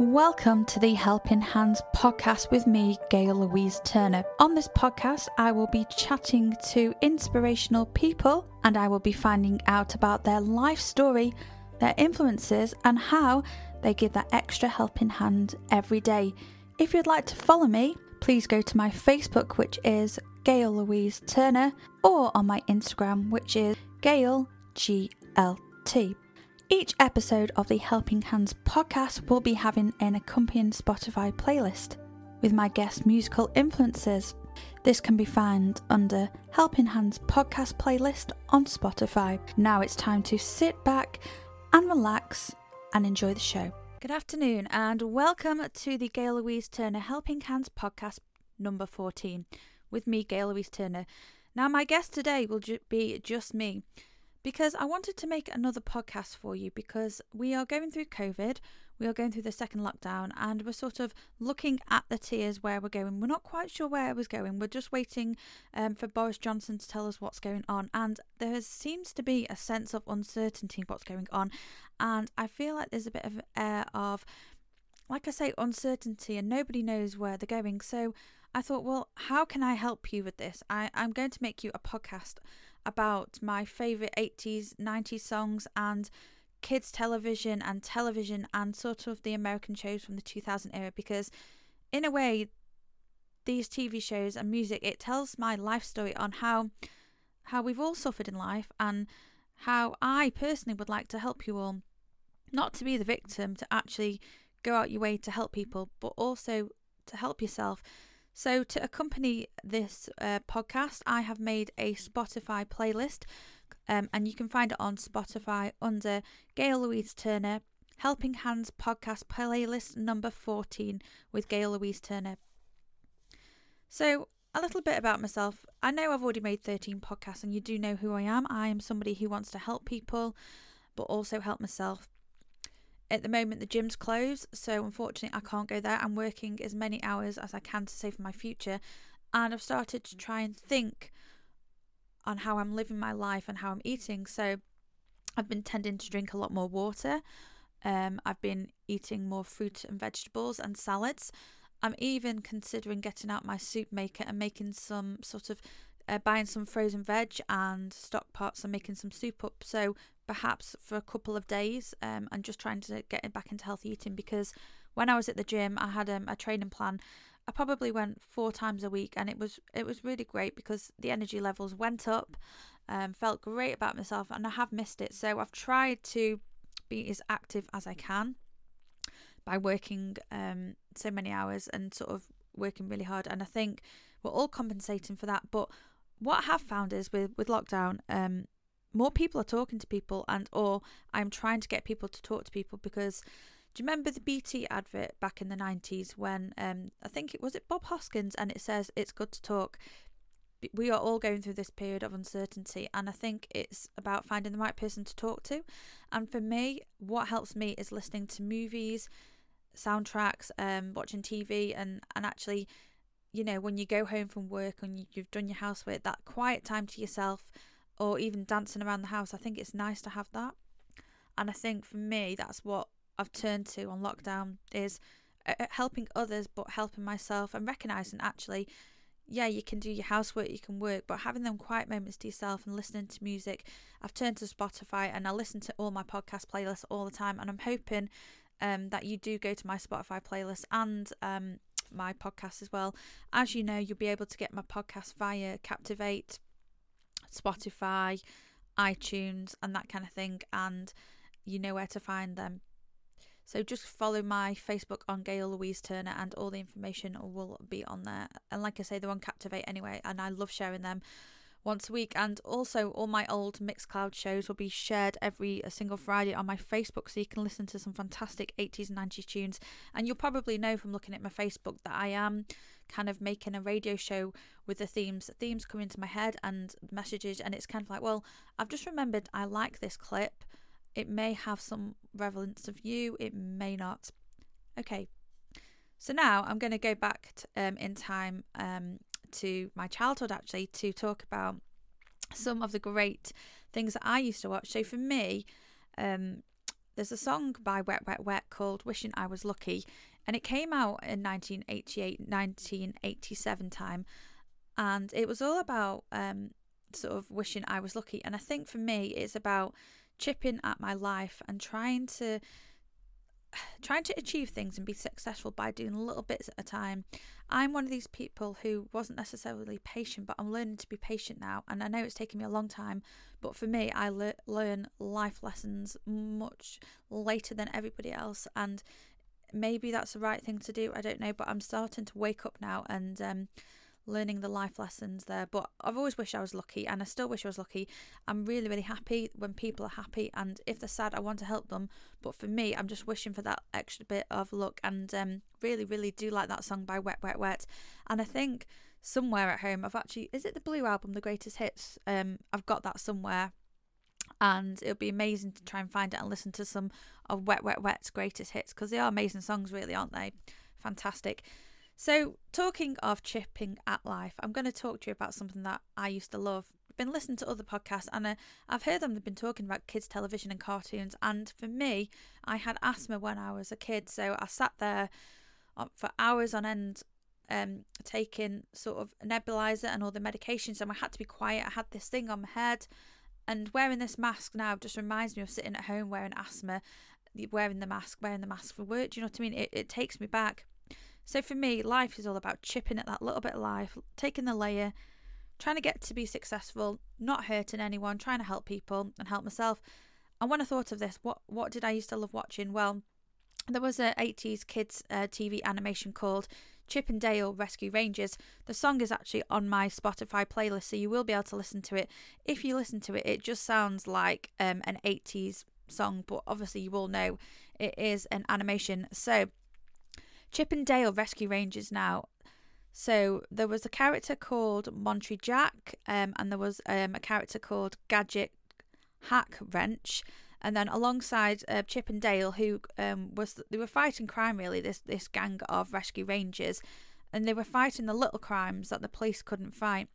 Welcome to the Helping Hands podcast with me, Gail Louise Turner. On this podcast, I will be chatting to inspirational people and I will be finding out about their life story, their influences, and how they give that extra helping hand every day. If you'd like to follow me, please go to my Facebook, which is Gail Louise Turner, or on my Instagram, which is Gail GLT. Each episode of the Helping Hands podcast will be having an accompanying Spotify playlist with my guest musical influences. This can be found under Helping Hands podcast playlist on Spotify. Now it's time to sit back and relax and enjoy the show. Good afternoon and welcome to the Gail Louise Turner Helping Hands podcast number 14 with me, Gail Louise Turner. Now, my guest today will ju- be just me because I wanted to make another podcast for you because we are going through COVID, we are going through the second lockdown, and we're sort of looking at the tiers where we're going. We're not quite sure where it was going. We're just waiting um, for Boris Johnson to tell us what's going on, and there seems to be a sense of uncertainty what's going on, and I feel like there's a bit of air of, like I say, uncertainty, and nobody knows where they're going. So I thought, well, how can I help you with this? I, I'm going to make you a podcast about my favourite 80s, 90s songs and kids' television and television and sort of the American shows from the 2000 era because, in a way, these TV shows and music it tells my life story on how how we've all suffered in life and how I personally would like to help you all not to be the victim to actually go out your way to help people but also to help yourself so, to accompany this uh, podcast, I have made a Spotify playlist, um, and you can find it on Spotify under Gail Louise Turner Helping Hands podcast playlist number 14 with Gail Louise Turner. So, a little bit about myself. I know I've already made 13 podcasts, and you do know who I am. I am somebody who wants to help people, but also help myself at the moment the gym's closed so unfortunately i can't go there. I'm working as many hours as i can to save for my future and i've started to try and think on how i'm living my life and how i'm eating. So i've been tending to drink a lot more water. Um, i've been eating more fruit and vegetables and salads. I'm even considering getting out my soup maker and making some sort of uh, buying some frozen veg and stock pots and making some soup up. So perhaps for a couple of days um, and just trying to get back into healthy eating because when I was at the gym, I had um, a training plan. I probably went four times a week, and it was it was really great because the energy levels went up. Um, felt great about myself, and I have missed it. So I've tried to be as active as I can by working um, so many hours and sort of working really hard. And I think we're all compensating for that. But what I have found is with with lockdown, um, more people are talking to people, and or I'm trying to get people to talk to people because. Do you remember the BT advert back in the 90s when um, I think it was it Bob Hoskins and it says it's good to talk we are all going through this period of uncertainty and i think it's about finding the right person to talk to and for me what helps me is listening to movies soundtracks um watching tv and and actually you know, when you go home from work and you've done your housework, that quiet time to yourself or even dancing around the house, I think it's nice to have that. And I think for me, that's what I've turned to on lockdown is uh, uh, helping others, but helping myself and recognizing actually, yeah, you can do your housework, you can work, but having them quiet moments to yourself and listening to music. I've turned to Spotify and I listen to all my podcast playlists all the time, and I'm hoping um, that you do go to my Spotify playlist and um, my podcast as well. As you know, you'll be able to get my podcast via Captivate, Spotify, iTunes, and that kind of thing, and you know where to find them. So just follow my Facebook on Gail Louise Turner, and all the information will be on there. And like I say, they're on Captivate anyway, and I love sharing them once a week. And also, all my old Mixcloud shows will be shared every uh, single Friday on my Facebook, so you can listen to some fantastic 80s and 90s tunes. And you'll probably know from looking at my Facebook that I am kind of making a radio show with the themes. Themes come into my head and messages, and it's kind of like, well, I've just remembered I like this clip. It may have some relevance of you, it may not. Okay, so now I'm going to go back to, um, in time um, to my childhood actually to talk about some of the great things that I used to watch. So for me, um, there's a song by Wet Wet Wet called Wishing I Was Lucky, and it came out in 1988, 1987 time, and it was all about um, sort of wishing I was lucky. And I think for me, it's about chipping at my life and trying to trying to achieve things and be successful by doing little bits at a time. I'm one of these people who wasn't necessarily patient, but I'm learning to be patient now. And I know it's taken me a long time, but for me, I le- learn life lessons much later than everybody else. And maybe that's the right thing to do. I don't know, but I'm starting to wake up now and um, learning the life lessons there. But I've always wished I was lucky, and I still wish I was lucky. I'm really, really happy when people are happy, and if they're sad, I want to help them. But for me, I'm just wishing for that extra bit of luck, and um, really, really do like that song by Wet Wet Wet. And I think somewhere at home, I've actually is it the Blue album, the Greatest Hits? Um, I've got that somewhere. And it'll be amazing to try and find it and listen to some of Wet Wet Wet's greatest hits because they are amazing songs, really, aren't they? Fantastic. So, talking of chipping at life, I'm going to talk to you about something that I used to love. I've been listening to other podcasts and uh, I've heard them, they've been talking about kids' television and cartoons. And for me, I had asthma when I was a kid. So, I sat there uh, for hours on end um, taking sort of nebulizer and all the medication. and I had to be quiet. I had this thing on my head, and wearing this mask now just reminds me of sitting at home wearing asthma, wearing the mask, wearing the mask for work. Do you know what I mean? It, it takes me back. So for me, life is all about chipping at that little bit of life, taking the layer, trying to get to be successful, not hurting anyone, trying to help people and help myself. And when I thought of this, what what did I used to love watching? Well, there was a 80s kids uh, TV animation called Chip and Dale Rescue Rangers. The song is actually on my Spotify playlist, so you will be able to listen to it. If you listen to it, it just sounds like um, an 80s song, but obviously you will know it is an animation. So Chip and Dale Rescue Rangers now. So there was a character called Monterey Jack, um, and there was um, a character called Gadget Hackwrench, and then alongside uh, Chip and Dale, who um, was they were fighting crime really. This this gang of rescue rangers, and they were fighting the little crimes that the police couldn't fight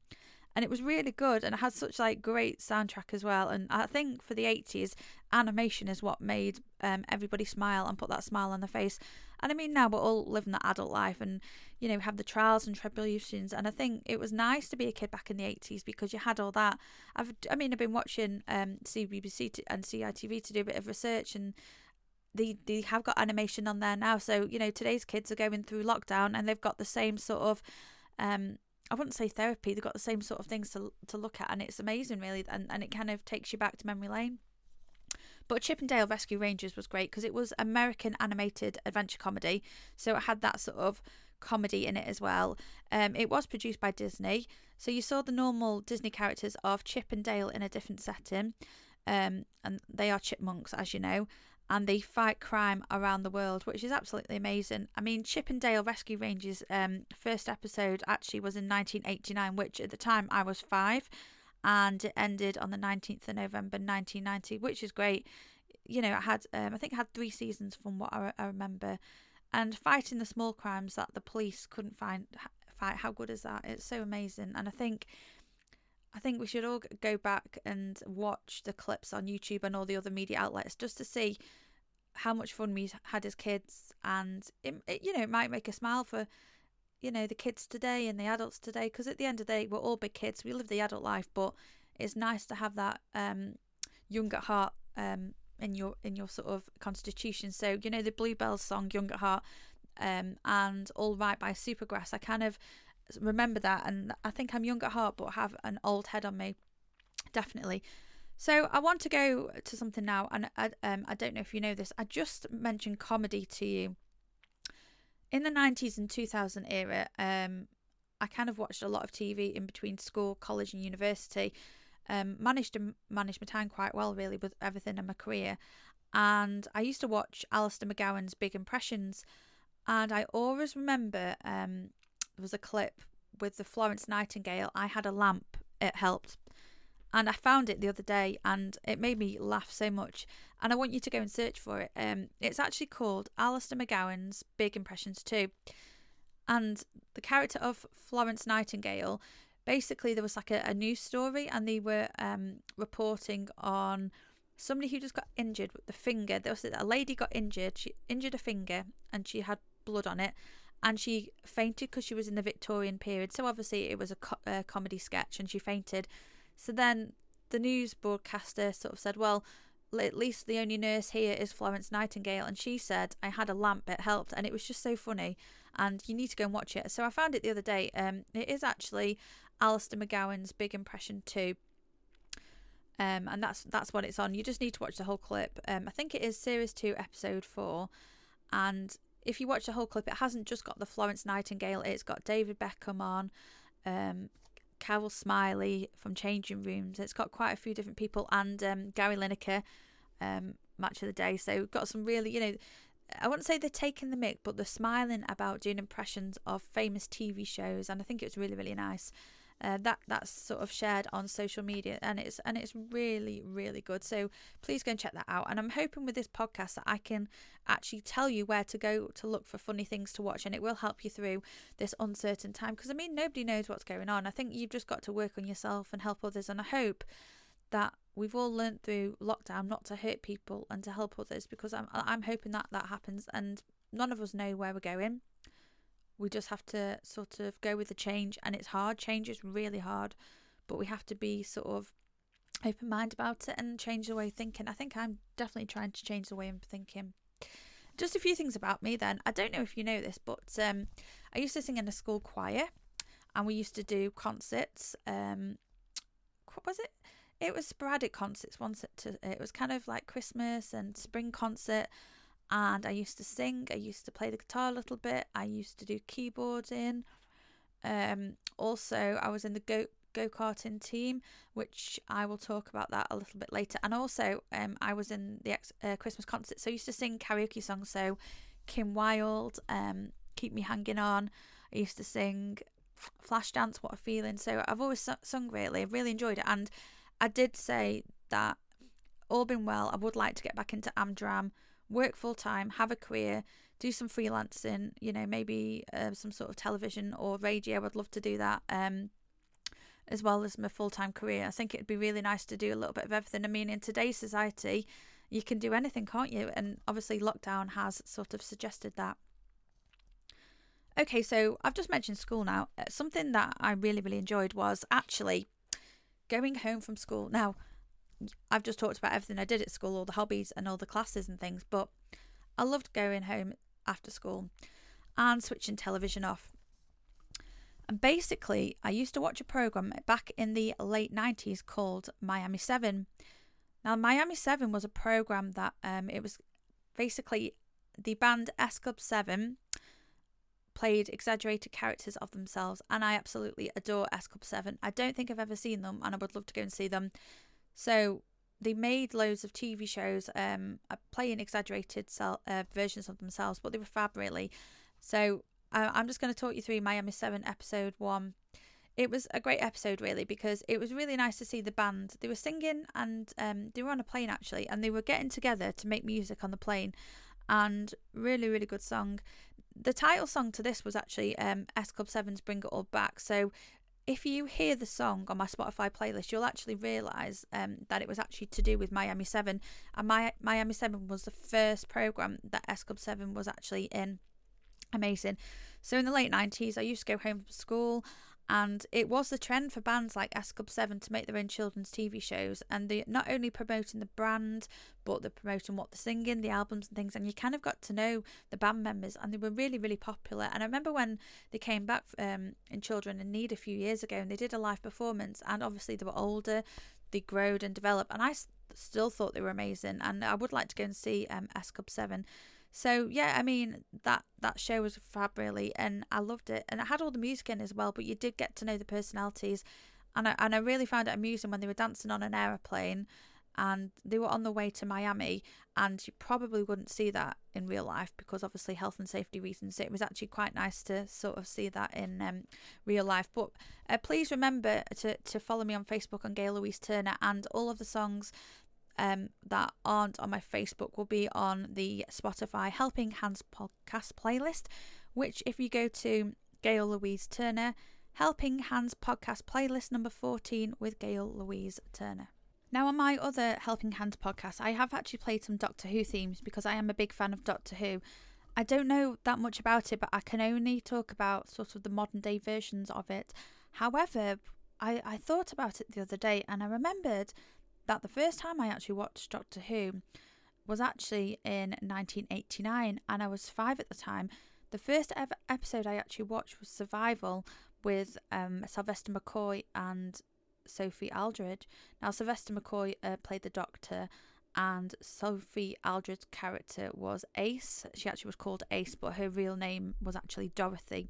and it was really good and it had such like great soundtrack as well and i think for the 80s animation is what made um, everybody smile and put that smile on their face. And i mean now we're all living that adult life and you know have the trials and tribulations and i think it was nice to be a kid back in the 80s because you had all that. I've i mean i've been watching um cbbc and citv to do a bit of research and they they have got animation on there now. So you know today's kids are going through lockdown and they've got the same sort of um I wouldn't say therapy. They've got the same sort of things to to look at, and it's amazing, really, and and it kind of takes you back to memory lane. But Chip and Dale Rescue Rangers was great because it was American animated adventure comedy, so it had that sort of comedy in it as well. Um, it was produced by Disney, so you saw the normal Disney characters of Chip and Dale in a different setting, um, and they are chipmunks, as you know and they fight crime around the world, which is absolutely amazing. I mean, Chip and Dale Rescue Rangers um, first episode actually was in 1989, which at the time I was five, and it ended on the 19th of November 1990, which is great. You know, I had um, I think I had three seasons from what I, I remember, and fighting the small crimes that the police couldn't find fight. How good is that? It's so amazing, and I think. I think we should all go back and watch the clips on YouTube and all the other media outlets just to see how much fun we had as kids, and it, it, you know it might make a smile for you know the kids today and the adults today because at the end of the day we're all big kids. We live the adult life, but it's nice to have that um, young at heart um, in your in your sort of constitution. So you know the Bluebells song "Young at Heart" um, and "All Right" by Supergrass. I kind of remember that, and I think I'm young at heart, but have an old head on me, definitely. So I want to go to something now, and I, um, I don't know if you know this. I just mentioned comedy to you. In the 90s and 2000 era, um, I kind of watched a lot of TV in between school, college, and university. Um, managed to manage my time quite well, really, with everything in my career. And I used to watch Alistair McGowan's Big Impressions, and I always remember um, there was a clip with the Florence Nightingale. I had a lamp; it helped and I found it the other day and it made me laugh so much. And I want you to go and search for it. Um, it's actually called Alistair McGowan's Big Impressions 2. And the character of Florence Nightingale, basically, there was like a, a news story and they were um, reporting on somebody who just got injured with the finger. There was a lady got injured. She injured a finger and she had blood on it, and she fainted because she was in the Victorian period. So obviously it was a, co- a comedy sketch, and she fainted. So then the news broadcaster sort of said, "Well." At least the only nurse here is Florence Nightingale, and she said, I had a lamp, it helped, and it was just so funny. And you need to go and watch it. So I found it the other day. Um, it is actually Alistair McGowan's Big Impression 2 um, and that's that's what it's on. You just need to watch the whole clip. Um, I think it is series two, episode four, and if you watch the whole clip, it hasn't just got the Florence Nightingale. It's got David Beckham on, um, Carol Smillie from Changing Rooms. It's got quite a few different people and um, Gary Lineker, um, Match of the Day. So we've got some really, you know, I wouldn't say they're taking the mic, but they're smiling about doing impressions of famous TV shows, and I think it was really really nice. Uh, that that's sort of shared on social media and it's and it's really really good. So please go and check that out. And i'm hoping with this podcast that i can actually tell you where to go to look for funny things to watch and it will help you through this uncertain time. Because i mean nobody knows what's going on. I think you've just got to work on yourself and help others and i hope that we've all learned through lockdown not to hurt people and to help others because i'm i'm hoping that that happens and none of us know where we're going we just have to sort of go with the change, and it's hard. Change is really hard, but we have to be sort of open minded about it and change the way of thinking. I think I'm definitely trying to change the way I'm thinking. Just a few things about me then. I don't know if you know this, but um, I used to sing in a school choir and we used to do concerts. Um, what was it? It was sporadic concerts. Once it, to, it was kind of like Christmas and spring concert and I used to sing. I used to play the guitar a little bit. I used to do keyboarding. Um, also, I was in the go go karting team, which I will talk about that a little bit later. And also, um, I was in the uh, Christmas concert, so I used to sing karaoke songs. So, Kim Wilde, um, "Keep Me Hanging On." I used to sing "Flashdance," "What a Feeling." So I've always sung really. I've really enjoyed it, and I did say that all been well, I would like to get back into Amdram work full time, have a career, do some freelancing, you know, maybe uh, some sort of television or radio. I'd love to do that. Um, as well as my full time career. I think it'd be really nice to do a little bit of everything. I mean, in today's society, you can do anything, can't you? And obviously, lockdown has sort of suggested that. Okay, so I've just mentioned school now. Uh, something that I really, really enjoyed was actually going home from school. Now, I've just talked about everything I did at school, all the hobbies and all the classes and things, but I loved going home after school and switching television off. And basically, I used to watch a program back in the late 90s called Miami 7. Now, Miami 7 was a program that um, it was basically the band S Club 7 played exaggerated characters of themselves, and I absolutely adore S Club 7. I don't think I've ever seen them, and I would love to go and see them. So they made loads of TV shows, um, playing exaggerated uh, versions of themselves, but they were fab really. So uh, I'm just going to talk you through Miami Seven episode one. It was a great episode really because it was really nice to see the band. They were singing and um, they were on a plane actually, and they were getting together to make music on the plane, and really really good song. The title song to this was actually um, S Club 7's Bring It All Back. So if you hear the song on my Spotify playlist, you'll actually realise um, that it was actually to do with Miami 7. And my, Miami 7 was the first programme that S Club 7 was actually in. Amazing. So in the late 90s, I used to go home from school and it was the trend for bands like S Club 7 to make their own children's TV shows. And they're not only promoting the brand, but they're promoting what they're singing, the albums and things. And you kind of got to know the band members, and they were really, really popular. And I remember when they came back um, in Children in Need a few years ago and they did a live performance. And obviously, they were older, they growed and developed. And I still thought they were amazing. And I would like to go and see um, S Club 7. So yeah, I mean that that show was fab really, and I loved it, and it had all the music in as well. But you did get to know the personalities, and I and I really found it amusing when they were dancing on an aeroplane, and they were on the way to Miami, and you probably wouldn't see that in real life because obviously health and safety reasons. So it was actually quite nice to sort of see that in um, real life. But uh, please remember to to follow me on Facebook on Gail Louise Turner, and all of the songs um, that aren't on my Facebook will be on the Spotify Helping Hands podcast playlist, which, if you go to Gail Louise Turner, Helping Hands podcast playlist number 14 with Gail Louise Turner. Now, on my other Helping Hands podcast, I have actually played some Doctor Who themes because I am a big fan of Doctor Who. I don't know that much about it, but I can only talk about sort of the modern day versions of it. However, I, I thought about it the other day and I remembered that the first time I actually watched Doctor Who was actually in 1989 and I was five at the time. The first ever episode I actually watched was Survival with um, Sylvester McCoy and Sophie Aldred. Now, Sylvester McCoy uh, played the Doctor, and Sophie Aldred's character was Ace. She actually was called Ace, but her real name was actually Dorothy.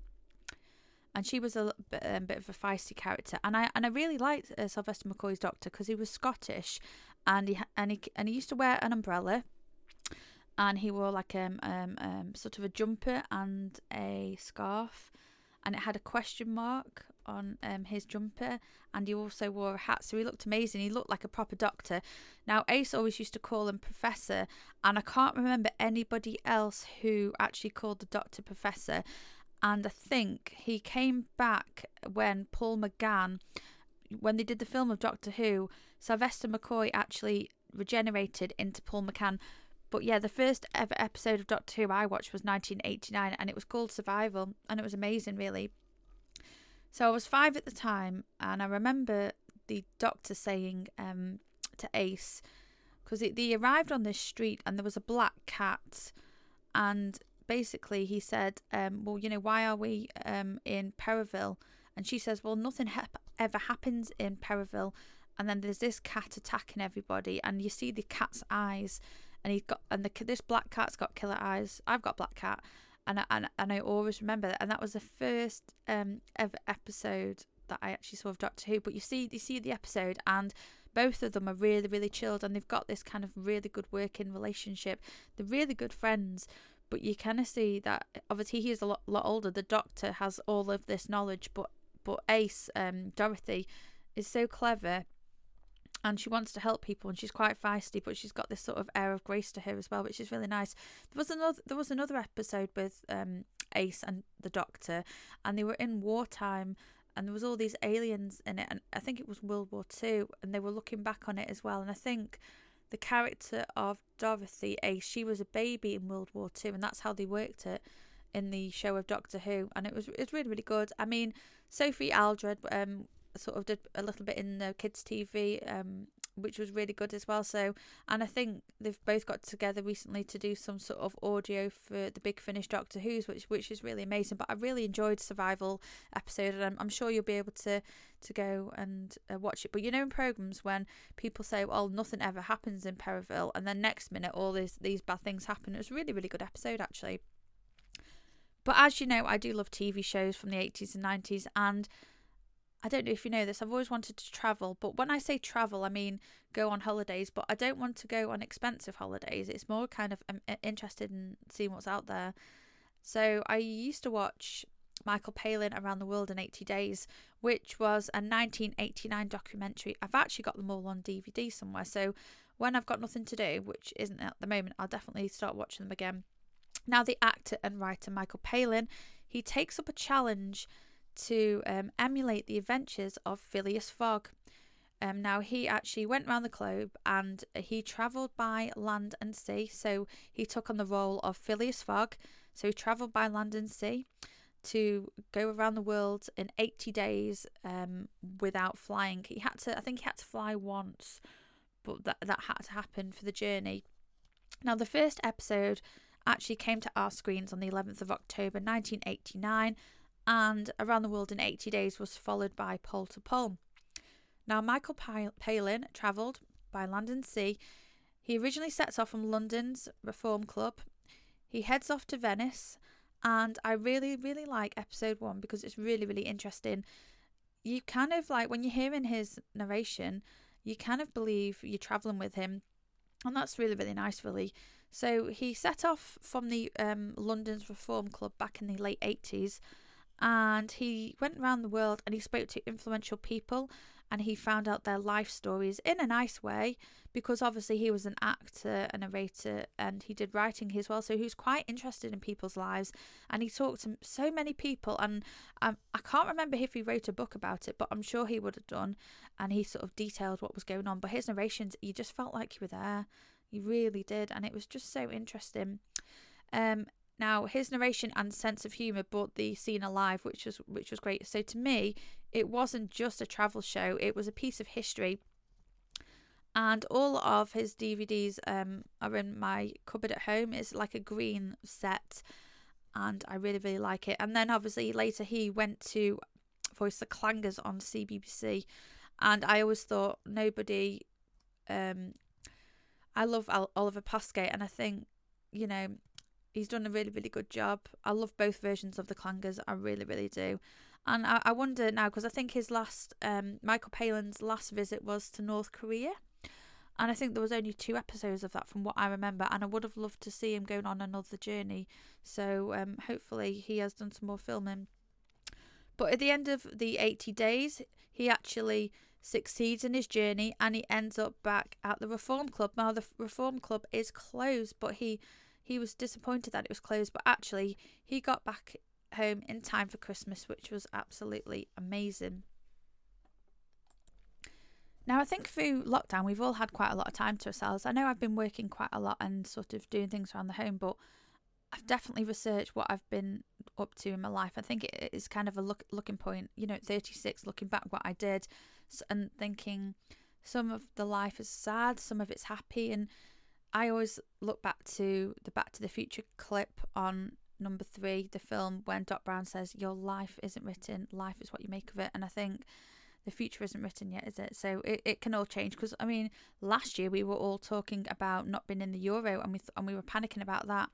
And she was a bit, um, bit of a feisty character, and I and I really liked uh, Sylvester McCoy's Doctor because he was Scottish, and he and he and he used to wear an umbrella, and he wore like um, um um sort of a jumper and a scarf, and it had a question mark on um, his jumper and he also wore a hat so he looked amazing. He looked like a proper doctor. Now ace always used to call him professor and i can't remember anybody else who actually called the doctor professor and i think he came back when paul mcgann when they did the film of doctor who sylvester mccoy actually regenerated into paul mcgann but yeah, the first ever episode of Doctor Who I watched was 1989 and it was called Survival and it was amazing, really. So I was five at the time, and I remember the doctor saying um, to Ace, because they arrived on this street and there was a black cat, and basically he said, um, "Well, you know, why are we um, in Perivale?" And she says, "Well, nothing ha- ever happens in Perivale." And then there's this cat attacking everybody, and you see the cat's eyes, and he's got and the this black cat's got killer eyes. I've got black cat, and I, and, and I always remember that. And that was the first um, ever episode that I actually saw of Doctor Who. But you see, you see the episode, and both of them are really, really chilled, and they've got this kind of really good working relationship. They're really good friends. But you kind of see that obviously he is a lot, lot older. The Doctor has all of this knowledge, but but Ace, um, Dorothy, is so clever and she wants to help people and she's quite feisty but she's got this sort of air of grace to her as well which is really nice there was another there was another episode with um, ace and the doctor and they were in wartime and there was all these aliens in it and i think it was world war two and they were looking back on it as well and i think the character of dorothy ace she was a baby in world war two and that's how they worked it in the show of Doctor Who, and it was it was really really good. I mean, Sophie Aldred um, sort of did a little bit in the kids TV, um, which was really good as well. So, and I think they've both got together recently to do some sort of audio for the Big Finish Doctor Who's, which which is really amazing. But I really enjoyed Survival episode, and I'm, I'm sure you'll be able to to go and uh, watch it. But you know, in programs when people say, "Well, nothing ever happens in Perivale," and then next minute all these these bad things happen. It was really really good episode actually. But as you know, I do love TV shows from the 80s and 90s, and I don't know if you know this, I've always wanted to travel, but when I say travel, I mean go on holidays, but I don't want to go on expensive holidays. It's more kind of I'm um, interested in seeing what's out there. So I used to watch Michael Palin Around the World in 80 Days, which was a 1989 documentary. I've actually got them all on DVD somewhere. So when I've got nothing to do, which isn't at the moment, I'll definitely start watching them again. Now, the actor and writer Michael Palin, he takes up a challenge to um, emulate the adventures of Phileas Fogg. Um, now, he actually went around the globe and he travelled by land and sea. So, he took on the role of Phileas Fogg. So, he travelled by land and sea to go around the world in 80 days um, without flying. He had to, I think he had to fly once, but that, that had to happen for the journey. Now, the first episode actually came to our screens on the 11th of October 1989 and Around the World in 80 Days was followed by Pole to Pole. Now, Michael Palin travelled by land and sea. He originally sets off from London's Reform Club. He heads off to Venice, and I really, really like episode one because it's really, really interesting. You kind of like when you're hearing his narration, you kind of believe you're travelling with him, and that's really, really nice, really. So he set off from the um, London's Reform Club back in the late 80s and he went around the world and he spoke to influential people and he found out their life stories in a nice way because obviously he was an actor, a narrator, and he did writing as well. So he was quite interested in people's lives, and he talked to so many people. And um, I can't remember if he wrote a book about it, but I'm sure he would have done. And he sort of detailed what was going on. But his narrations, you just felt like you were there. You really did, and it was just so interesting. Um, now, his narration and sense of humour brought the scene alive, which was which was great. So to me, it wasn't just a travel show; it was a piece of history. And all of his DVDs um, are in my cupboard at home. It's like a green set, and I really really like it. And then obviously later he went to voice the clangers on CBBC, and I always thought nobody. Um, I love Oliver Postgate, and I think you know he's done a really really good job. I love both versions of the clangers. I really really do. And I, I wonder now because I think his last um, Michael Palin's last visit was to North Korea. And I think there was only two episodes of that from what I remember. And I would have loved to see him going on another journey. So um, hopefully he has done some more filming. But at the end of the 80 days, he actually succeeds in his journey and he ends up back at the Reform Club. Now, the Reform Club is closed, but he he was disappointed that it was closed, but actually, he got back home in time for Christmas, which was absolutely amazing. Now, I think through lockdown, we've all had quite a lot of time to ourselves. I know I've been working quite a lot and sort of doing things around the home, but I've definitely researched what I've been up to in my life. I think it is kind of a look looking point, you know, 36, looking back what I did and thinking some of the life is sad, some of it's happy, and I always look back to the Back to the Future clip on number three, the film, when Doc Brown says, Your life isn't written, life is what you make of it. And I think the future isn't written yet, is it? So it, it can all change. Because, I mean, last year we were all talking about not being in the Euro and we, th- and we were panicking about that.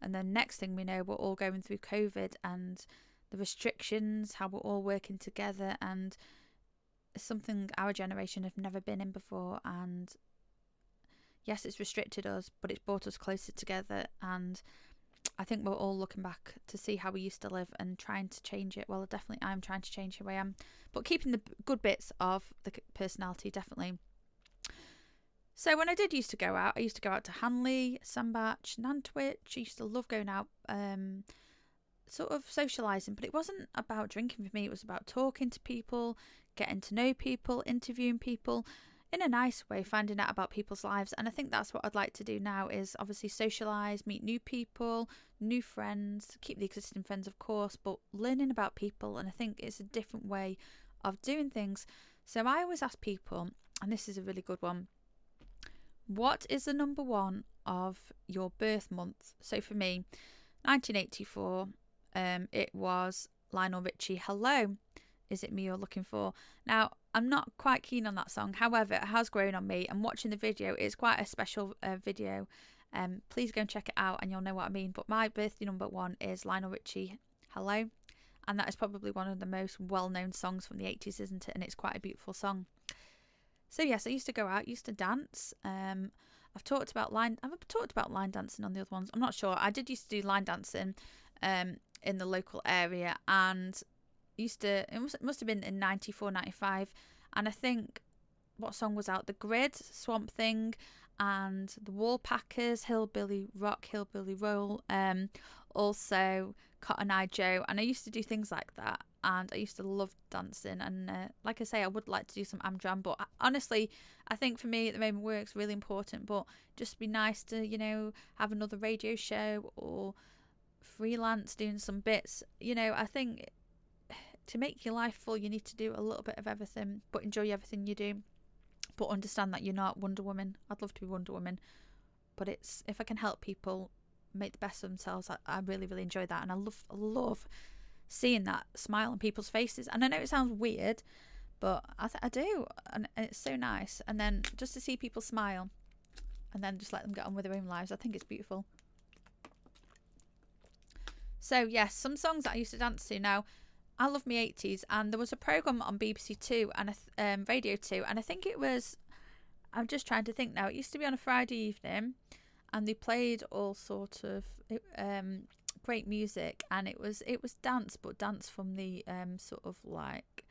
And then next thing we know, we're all going through COVID and the restrictions, how we're all working together. And something our generation have never been in before. And yes, it's restricted us, but it's brought us closer together. And I think we're all looking back to see how we used to live and trying to change it. Well, definitely, I'm trying to change who I am, but keeping the good bits of the personality, definitely. So when I did used to go out, I used to go out to Hanley, Sandbach, Nantwich. I used to love going out, um, sort of socialising, but it wasn't about drinking for me. It was about talking to people, getting to know people, interviewing people, in a nice way finding out about people's lives and i think that's what i'd like to do now is obviously socialize meet new people new friends keep the existing friends of course but learning about people and i think it's a different way of doing things so i always ask people and this is a really good one what is the number one of your birth month so for me 1984 um it was lionel richie hello is it me you're looking for? Now, I'm not quite keen on that song. However, it has grown on me, and watching the video it's quite a special uh, video. Um, please go and check it out, and you'll know what I mean. But my birthday number one is Lionel Richie, "Hello," and that is probably one of the most well-known songs from the 80s, isn't it? And it's quite a beautiful song. So yes, I used to go out, used to dance. Um, I've talked about line. I've talked about line dancing on the other ones. I'm not sure. I did used to do line dancing um, in the local area, and used to it must, must have been in 94 95 and i think what song was out? The grid swamp thing and the Woolpackers hillbilly rock hillbilly roll um also cotton eye joe and i used to do things like that and i used to love dancing and uh, like i say i would like to do some amdram but honestly i think for me at the moment work's really important but just be nice to you know have another radio show or freelance doing some bits. You know i think to make your life full, you need to do a little bit of everything, but enjoy everything you do. But understand that you're not Wonder Woman. I'd love to be Wonder Woman, but it's if I can help people make the best of themselves, I, I really, really enjoy that, and I love, love seeing that smile on people's faces. And I know it sounds weird, but I, th- I do, and it's so nice. And then just to see people smile, and then just let them get on with their own lives, I think it's beautiful. So yes, some songs that I used to dance to now. I love me 80s, and there was a program on BBC Two and um, Radio Two, and I think it was. I'm just trying to think now. It used to be on a Friday evening, and they played all sort of um, great music, and it was it was dance, but dance from the um, sort of like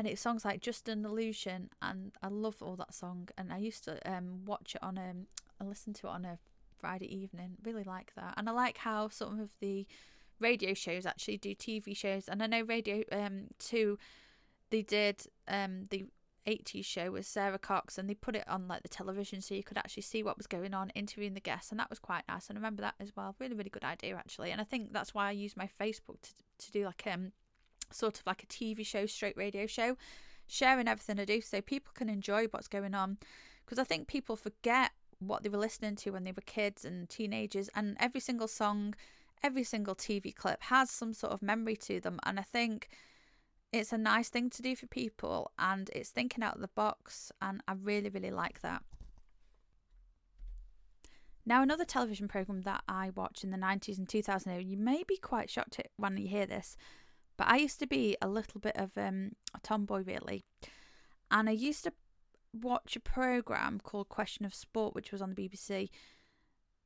and it's songs like Just an Illusion, and I love all that song. And I used to um, watch it on a, um, listen to it on a Friday evening. Really like that, and I like how some of the radio shows actually do TV shows. And I know Radio um Two, they did um the 80s show with Sara Cox and they put it on like the television so you could actually see what was going on interviewing the guests and that was quite nice and I remember that as well really really good idea actually and I think that's why I use my Facebook to, to do like um sort of like a TV show, straight radio show, sharing everything I do so people can enjoy what's going on. Because I think people forget what they were listening to when they were kids and teenagers, and every single song, every single TV clip has some sort of memory to them. And I think it's a nice thing to do for people, and it's thinking out of the box, and I really, really like that. Now, another television program that I watched in the 90s and 2000, you may be quite shocked when you hear this, but I used to be a little bit of um, a tomboy, really. And I used to watch a programme called Question of Sport, which was on the BBC.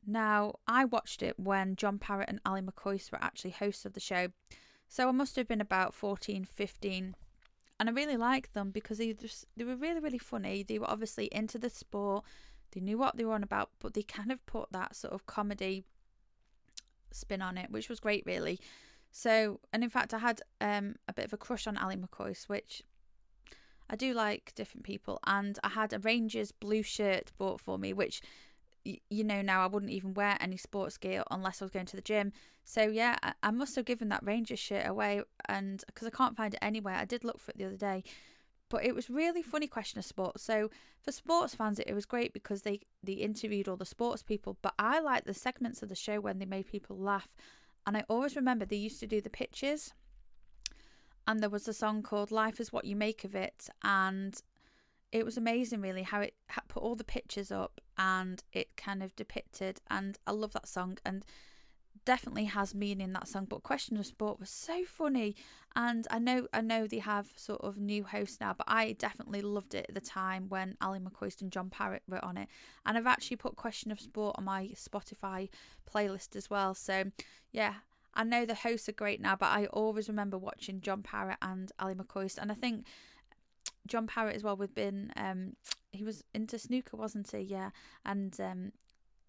Now, I watched it when John Parrott and Ally McCoist were actually hosts of the show. So I must have been about 14, 15. And I really liked them because they, just, they were really, really funny. They were obviously into the sport, they knew what they were on about, but they kind of put that sort of comedy spin on it, which was great, really. So, and in fact, I had um, a bit of a crush on Ally McCoist, which I do like different people. And I had a Rangers blue shirt bought for me, which you know now I wouldn't even wear any sports gear unless I was going to the gym. So yeah, I, must have given that Ranger shirt away, and because I can't find it anywhere, I did look for it the other day. But it was really funny question of sports. So for sports fans, it, was great because they they interviewed all the sports people. But I like the segments of the show when they made people laugh and I always remember they used to do the pictures. And there was a song called Life is What You Make of It. And it was amazing, really, how it put all the pictures up and it kind of depicted. And I love that song. And definitely has meaning that song but question of sport was so funny and i know i know they have sort of new hosts now but i definitely loved it at the time when ally mccoist and john parrott were on it and i've actually put question of sport on my spotify playlist as well so yeah I know the hosts are great now, but I always remember watching John Parrott and ally McCoist, and I think John Parrott as well. We've been um, he was into snooker, wasn't he? Yeah, and um,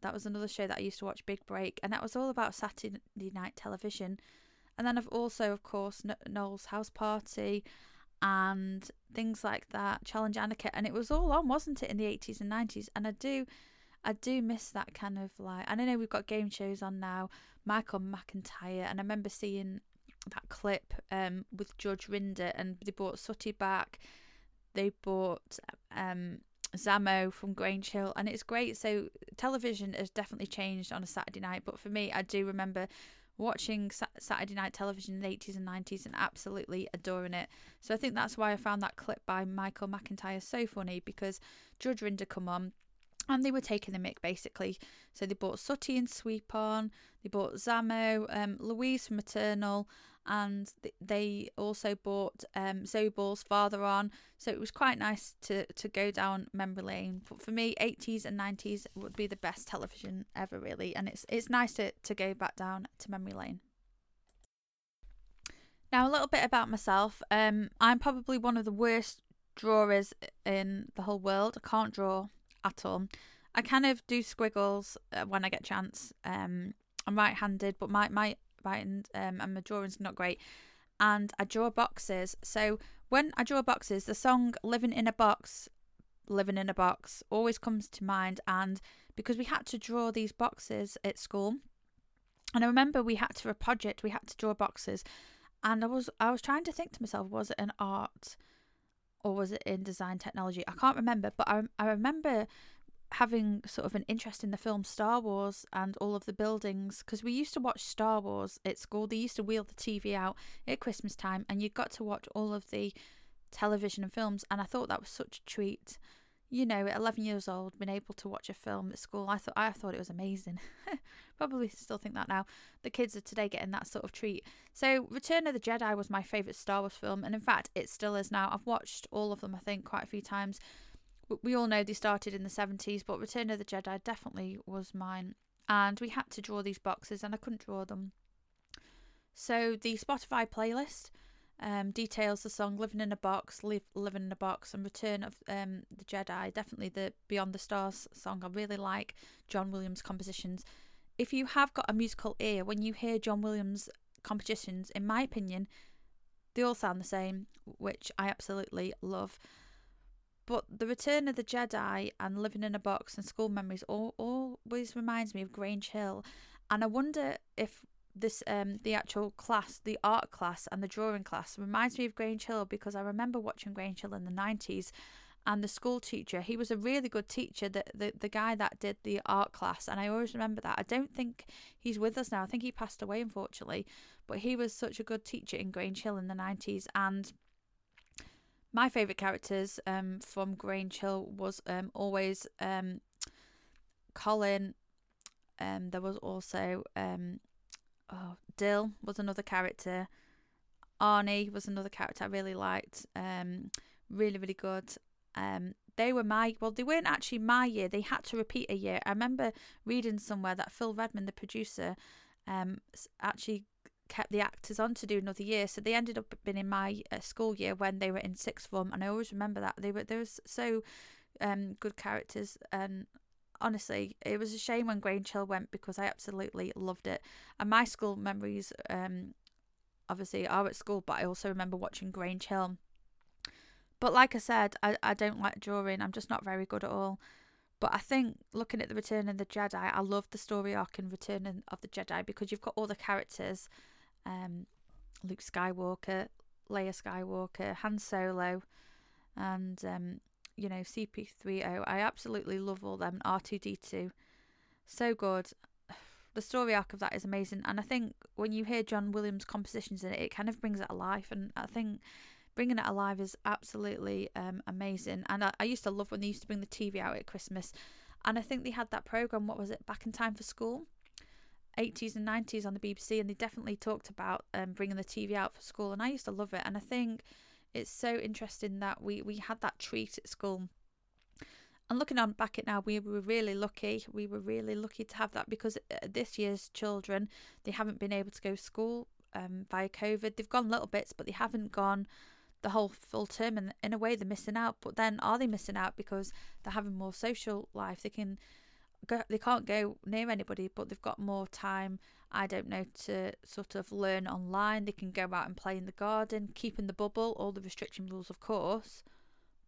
that was another show that I used to watch, Big Break, and that was all about Saturday night television. And then I've also, of course, Noel's House Party and things like that, Challenge Anneka, and it was all on, wasn't it, in the eighties and nineties? And I do, I do miss that kind of like. And I know we've got game shows on now, Michael McIntyre, and I remember seeing that clip um, with Judge Rinder, and they brought Sooty back. They bought um, Zammo from Grange Hill, and it's great. So television has definitely changed on a Saturday night, but for me, I do remember watching Saturday night television in the 80s and 90s and absolutely adoring it. So I think that's why I found that clip by Michael McIntyre so funny because Judge Rinder come on and they were taking the mic basically. So they bought Sooty and Sweep on, they bought Zammo, um, Louise from Maternal, and they also bought um, Zoe father on. So it was quite nice to, to go down memory lane. But for me, 80s and 90s would be the best television ever, really. And it's it's nice to, to go back down to memory lane. Now, a little bit about myself. Um, I'm probably one of the worst drawers in the whole world. I can't draw at all. I kind of do squiggles uh, when I get chance. Um, I'm right-handed, but my my um, and my drawing's not great. And I draw boxes. So when I draw boxes, the song "Living in a Box," "Living in a Box" always comes to mind. And because we had to draw these boxes at school, and I remember we had to a project we had to draw boxes, and I was I was trying to think to myself, was it an art? or was it in design technology? I can't remember, but I, I remember having sort of an interest in the film Star Wars and all of the buildings because we used to watch Star Wars at school. They used to wheel the TV out at Christmas time, and you got to watch all of the television and films. And I thought that was such a treat you know, at 11 years old, been able to watch a film at school, I thought I thought it was amazing. Probably still think that now. The kids are today getting that sort of treat. So, Return of the Jedi was my favourite Star Wars film, and in fact, it still is now. I've watched all of them, I think, quite a few times. We all know they started in the 70s, but Return of the Jedi definitely was mine. And we had to draw these boxes, and I couldn't draw them. So, the Spotify playlist um, details the song "Living in a Box," Live, "Living in a Box," and "Return of um, the Jedi." Definitely the "Beyond the Stars" song. I really like John Williams' compositions. If you have got a musical ear, when you hear John Williams' compositions, in my opinion, they all sound the same, which I absolutely love. But the Return of the Jedi and Living in a Box and School Memories all, always reminds me of Grange Hill, and I wonder if this um the actual class, the art class and the drawing class reminds me of Grange Hill because I remember watching Grange Hill in the nineties and the school teacher he was a really good teacher the, the the guy that did the art class. And i always remember that. I don't think he's with us now. I think he passed away unfortunately. But he was such a good teacher in grange hill in the 90s and my favourite characters um, from Grange Hill was um, always um, Colin. Um, there was also um, oh, Dill was another character. Arnie was another character I really liked. Um, really, really good. Um, they were my well, they weren't actually my year. They had to repeat a year. I remember reading somewhere that Phil Redmond, the producer, um, actually kept the actors on to do another year. So they ended up being in my uh, school year when they were in sixth form, and I always remember that they were there was so um, good characters and. Honestly, it was a shame when Grange Hill went because I absolutely loved it. And my school memories, um, obviously, are at school, but I also remember watching Grange Hill. But like I said, I, I don't like drawing. I'm just not very good at all. But I think looking at the Return of the Jedi, I love the story arc in Return of the Jedi because you've got all the characters um, Luke Skywalker, Leia Skywalker, Han Solo, and um, you know CP3O. I absolutely love all them. R2D2, so good. The story arc of that is amazing, and I think when you hear John Williams' compositions in it, it kind of brings it alive. And I think bringing it alive is absolutely um, amazing. And I, I used to love when they used to bring the TV out at Christmas, and I think they had that program. What was it? Back in Time for School 80s and 90s on the BBC, and they definitely talked about um, bringing the TV out for school. And I used to love it. And I think it's so interesting that we, we had that treat at school. And looking on back at now, we were really lucky. We were really lucky to have that because uh, this year's children, they haven't been able to go to school um, via COVID. They've gone little bits, but they haven't gone the whole full term. And in a way, they're missing out. But then, are they missing out because they're having more social life? They can go, they can't go near anybody, but they've got more time. I don't know to sort of learn online. They can go out and play in the garden, keep in the bubble, all the restriction rules, of course.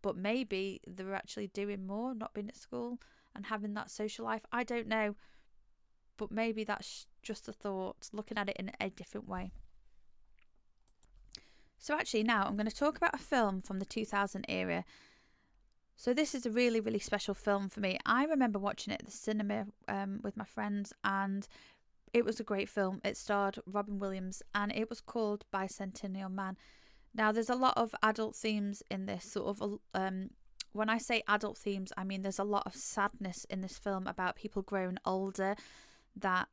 But maybe they're actually doing more, not being at school and having that social life. I don't know, but maybe that's just a thought. Looking at it in a different way. So actually, now I'm going to talk about a film from the 2000 era so this is a really, really special film for me. I remember watching it at the cinema um, with my friends, and it was a great film. It starred Robin Williams, and it was called Bicentennial Man. Now, there's a lot of adult themes in this sort of. Um, when I say adult themes, I mean there's a lot of sadness in this film about people growing older. That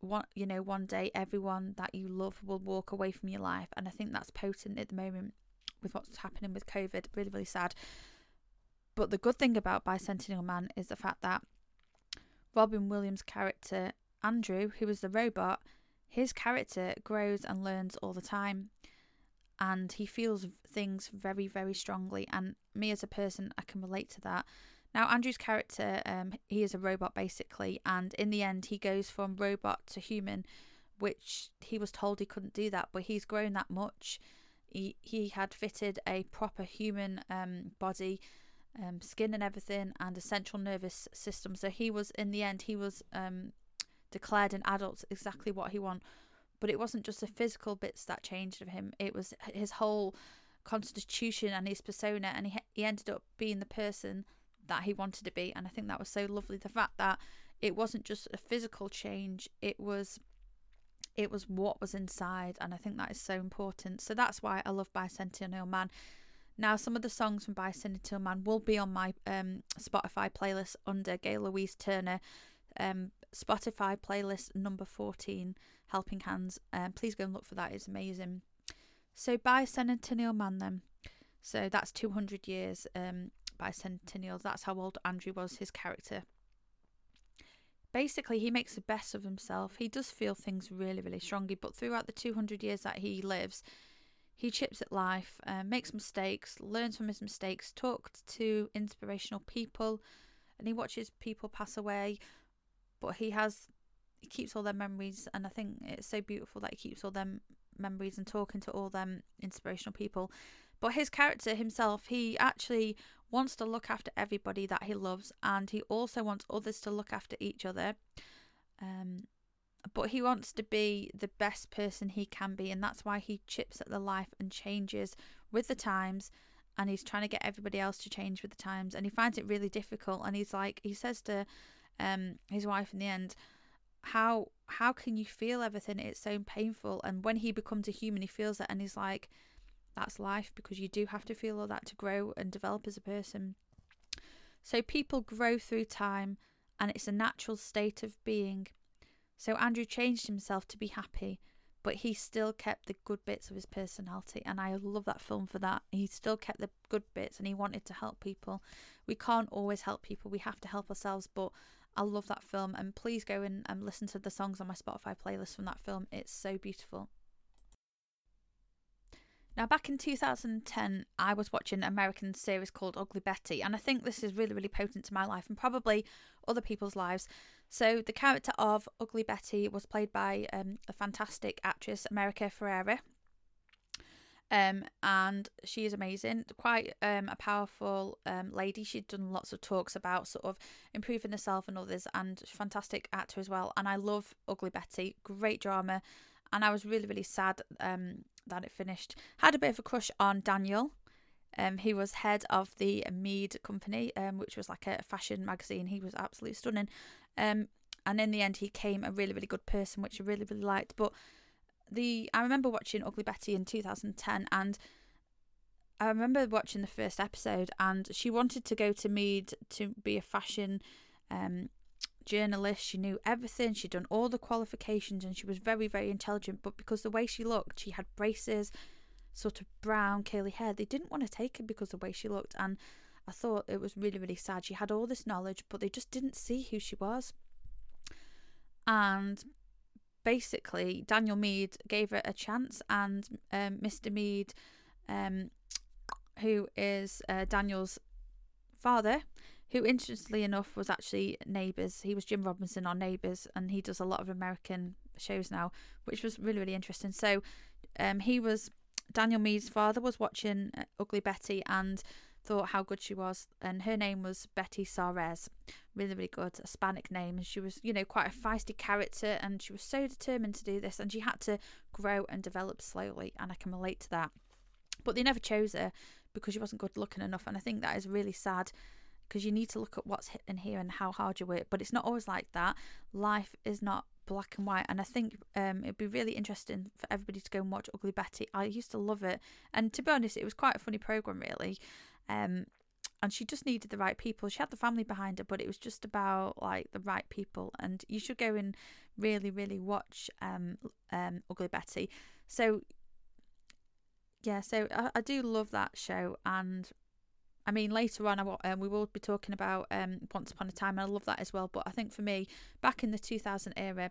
one, you know, one day everyone that you love will walk away from your life, and I think that's potent at the moment with what's happening with COVID. Really, really sad. But the good thing about Bicentennial Man is the fact that Robin Williams' character, Andrew, who is the robot, his character grows and learns all the time. And he feels things very, very strongly. And me as a person, I can relate to that. Now, Andrew's character, um, he is a robot basically. And in the end, he goes from robot to human, which he was told he couldn't do that. But he's grown that much. He, he had fitted a proper human um, body um, skin and everything, and a central nervous system. So he was, in the end, he was um, declared an adult, exactly what he wanted. But it wasn't just the physical bits that changed of him; it was his whole constitution and his persona, and he he ended up being the person that he wanted to be. And I think that was so lovely. The fact that it wasn't just a physical change; it was it was what was inside, and I think that is so important. So that's why I love Bicentennial Man. Now, some of the songs from Bicentennial Man will be on my um, Spotify playlist under Gail Louise Turner. Um, Spotify playlist number 14, Helping Hands. Um, please go and look for that, it's amazing. So, Bicentennial Man, then. So, that's 200 years um, bicentennial. That's how old Andrew was, his character. Basically, he makes the best of himself. He does feel things really, really strongly, but throughout the 200 years that he lives, he chips at life, uh, makes mistakes, learns from his mistakes, talks to inspirational people, and he watches people pass away. But he has, he keeps all their memories, and I think it's so beautiful that he keeps all them memories and talking to all them inspirational people. But his character himself, he actually wants to look after everybody that he loves, and he also wants others to look after each other. Um, but he wants to be the best person he can be, and that's why he chips at the life and changes with the times. And he's trying to get everybody else to change with the times, and he finds it really difficult. And he's like, he says to um, his wife in the end, "How how can you feel everything? It's so painful." And when he becomes a human, he feels it, and he's like, "That's life because you do have to feel all that to grow and develop as a person." So people grow through time, and it's a natural state of being. So Andrew changed himself to be happy, but he still kept the good bits of his personality. And I love that film for that. He still kept the good bits and he wanted to help people. We can't always help people, we have to help ourselves. But I love that film. And please go and um, listen to the songs on my Spotify playlist from that film. It's so beautiful. Now, back in 2010, I was watching an American series called Ugly Betty, and I think this is really, really potent to my life and probably other people's lives. So, the character of Ugly Betty was played by um, a fantastic actress, America Ferrera. Um, and she is amazing, quite um, a powerful um, lady. She'd done lots of talks about sort of improving herself and others, and fantastic actor as well. And I love Ugly Betty, great drama. And I was really, really sad um, that it finished. Had a bit of a crush on Daniel. Um, he was head of the Meade Company, um, which was like a fashion magazine. He was absolutely stunning. Um, and in the end, he came a really, really good person, which I really, really liked. But the I remember watching Ugly Betty in 2010, and I remember watching the first episode, and she wanted to go to Meade to be a fashion um, journalist. She knew everything. She'd done all the qualifications and she was very, very intelligent. But because the way she looked, she had braces, sort of brown, curly hair. They didn't want to take her because of the way she looked. And I thought it was really, really sad. She had all this knowledge, but they just didn't see who she was. And basically, Daniel Meade gave her a chance, and um, Mr. Meade, um, who is uh, Daniel's father, who interestingly enough was actually Neighbours. He was Jim Robinson on Neighbours, and he does a lot of American shows now, which was really really interesting. So, um, he was Daniel Meade's father was watching uh, Ugly Betty and thought how good she was, and her name was Betty Suarez. Really really good, Hispanic name, and she was you know quite a feisty character, and she was so determined to do this, and she had to grow and develop slowly, and I can relate to that. But they never chose her because she wasn't good looking enough, and I think that is really sad because you need to look at what's in here and how hard you work. But it's not always like that. Life is not black and white, and I think um, it'd be really interesting for everybody to go and watch Ugly Betty. I used to love it, and to be honest, it was quite a funny program, really. Um, and she just needed the right people. She had the family behind her, but it was just about like the right people. And you should go and really, really watch um, um, Ugly Betty. So yeah, so I, I do love that show, and I mean, later on, I, um, we will be talking about um, Once Upon a Time, and I love that as well. But I think for me, back in the 2000 era,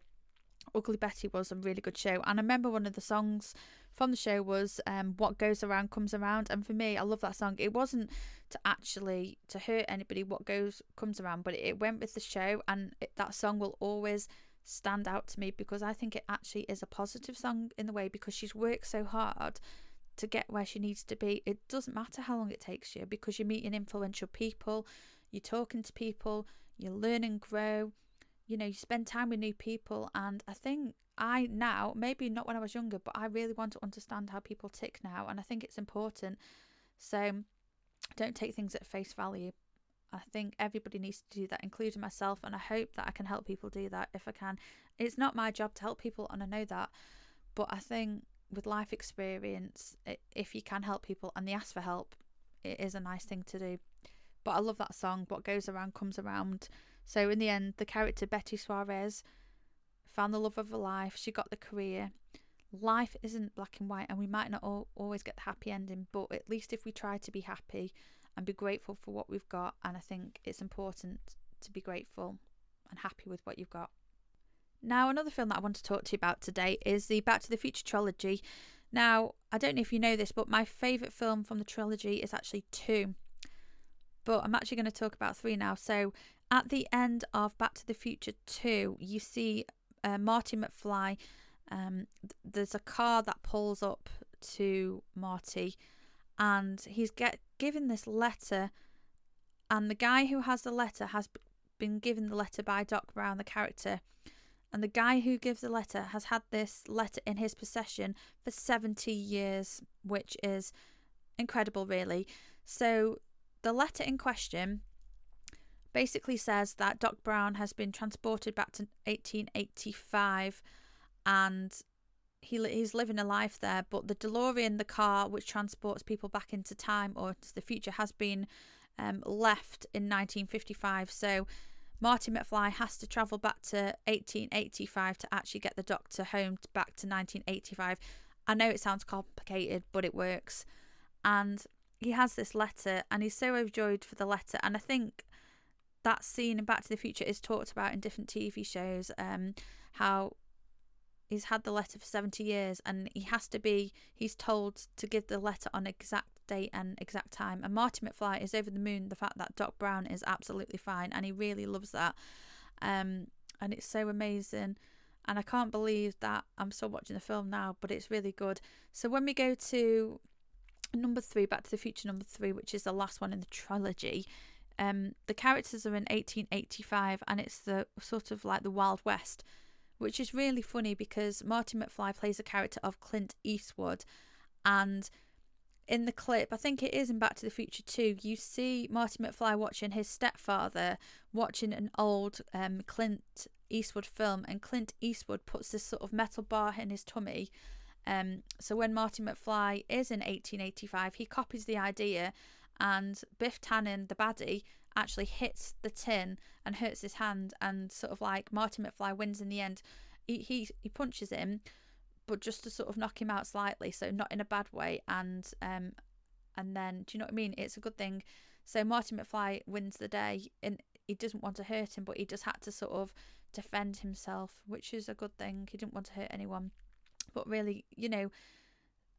Ugly Betty was a really good show. And I remember one of the songs from the show was um, What Goes Around Comes Around. And for me, I love that song. It wasn't to actually to hurt anybody, what goes comes around, but it went with the show. And it, that song will always stand out to me because I think it actually is a positive song in the way because she's worked so hard to get where she needs to be. It doesn't matter how long it takes you because you're meeting influential people, you're talking to people, you learn and grow, you know, you spend time with new people. And I think I now, maybe not when I was younger, but I really want to understand how people tick now. And I think it's important. So don't take things at face value. I think everybody needs to do that, including myself. And I hope that I can help people do that if I can. It's not my job to help people, and I know that. But I think with life experience, if you can help people and they ask for help, it is a nice thing to do. But I love that song, What Goes Around Comes Around. So, in the end, the character Betty Suarez found the love of her life, she got the career. Life isn't black and white, and we might not all, always get the happy ending, but at least if we try to be happy and be grateful for what we've got, and I think it's important to be grateful and happy with what you've got. Now, another film that I want to talk to you about today is the Back to the Future trilogy. Now, I don't know if you know this, but my favourite film from the trilogy is actually two. But I'm actually going to talk about three now. So, at the end of Back to the Future 2, you see uh, Marty McFly. Um, th- there's a car that pulls up to Marty, and he's get given this letter. And the guy who has the letter has b- been given the letter by Doc Brown, the character. And the guy who gives the letter has had this letter in his possession for 70 years, which is incredible, really. So, the letter in question basically says that Doc Brown has been transported back to 1885 and he he's living a life there but the DeLorean the car which transports people back into time or to the future has been um, left in 1955 so Marty McFly has to travel back to 1885 to actually get the doctor home back to 1985. I know it sounds complicated, but it works. And he has this letter, and he's so overjoyed for the letter. And I think that scene in Back to the Future is talked about in different TV shows. Um, how he's had the letter for 70 years, and he has to be, he's told to give the letter on exact date and exact time. And Marty McFly is over the moon the fact that Doc Brown is absolutely fine and he really loves that. Um, and it's so amazing. And I can't believe that I'm still watching the film now, but it's really good. So when we go to number three, Back to the Future number three, which is the last one in the trilogy, um, the characters are in 1885 and it's the sort of like the Wild West, which is really funny because Marty McFly plays a character of Clint Eastwood and in the clip, I think it is in Back to the Future 2, you see Marty McFly watching his stepfather watching an old um, Clint Eastwood film, and Clint Eastwood puts this sort of metal bar in his tummy. Um, so when Marty McFly is in 1885, he copies the idea, and Biff Tannen, the baddie, actually hits the tin and hurts his hand, and sort of like Marty McFly wins in the end. He he, he punches him, but just to sort of knock him out slightly, so not in a bad way. And um, and then do you know what I mean? It's a good thing. So Marty McFly wins the day, and he doesn't want to hurt him, but he just had to sort of defend himself, which is a good thing. He didn't want to hurt anyone, but really, you know.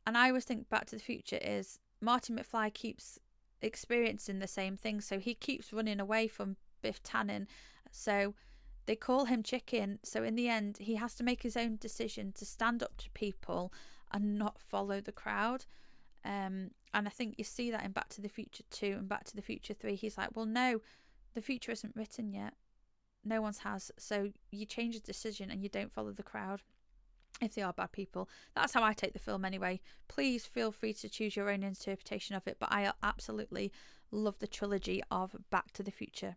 And I always think Back to the Future is Martin McFly keeps experiencing the same thing, so he keeps running away from Biff Tannen. So they call him chicken. So in the end, he has to make his own decision to stand up to people and not follow the crowd. Um, and I think you see that in Back to the Future 2 and Back to the Future 3. He's like, well, no, the future isn't written yet. No one's has. So you change the decision and you don't follow the crowd if they are bad people. That's how I take the film anyway. Please feel free to choose your own interpretation of it, but I absolutely love the trilogy of Back to the Future.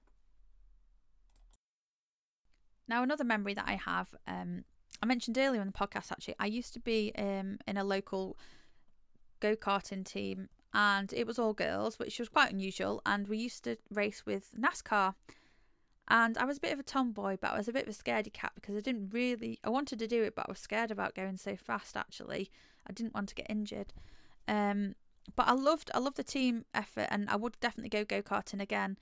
Now, another memory that I have, um, I mentioned earlier in the podcast actually, I used to be um, in a local go karting team and it was all girls, which was quite unusual. And we used to race with NASCAR. And I was a bit of a tomboy, but I was a bit of a scaredy cat because I didn't really, I wanted to do it, but I was scared about going so fast actually. I didn't want to get injured. Um, but I loved, I loved the team effort and I would definitely go go karting again.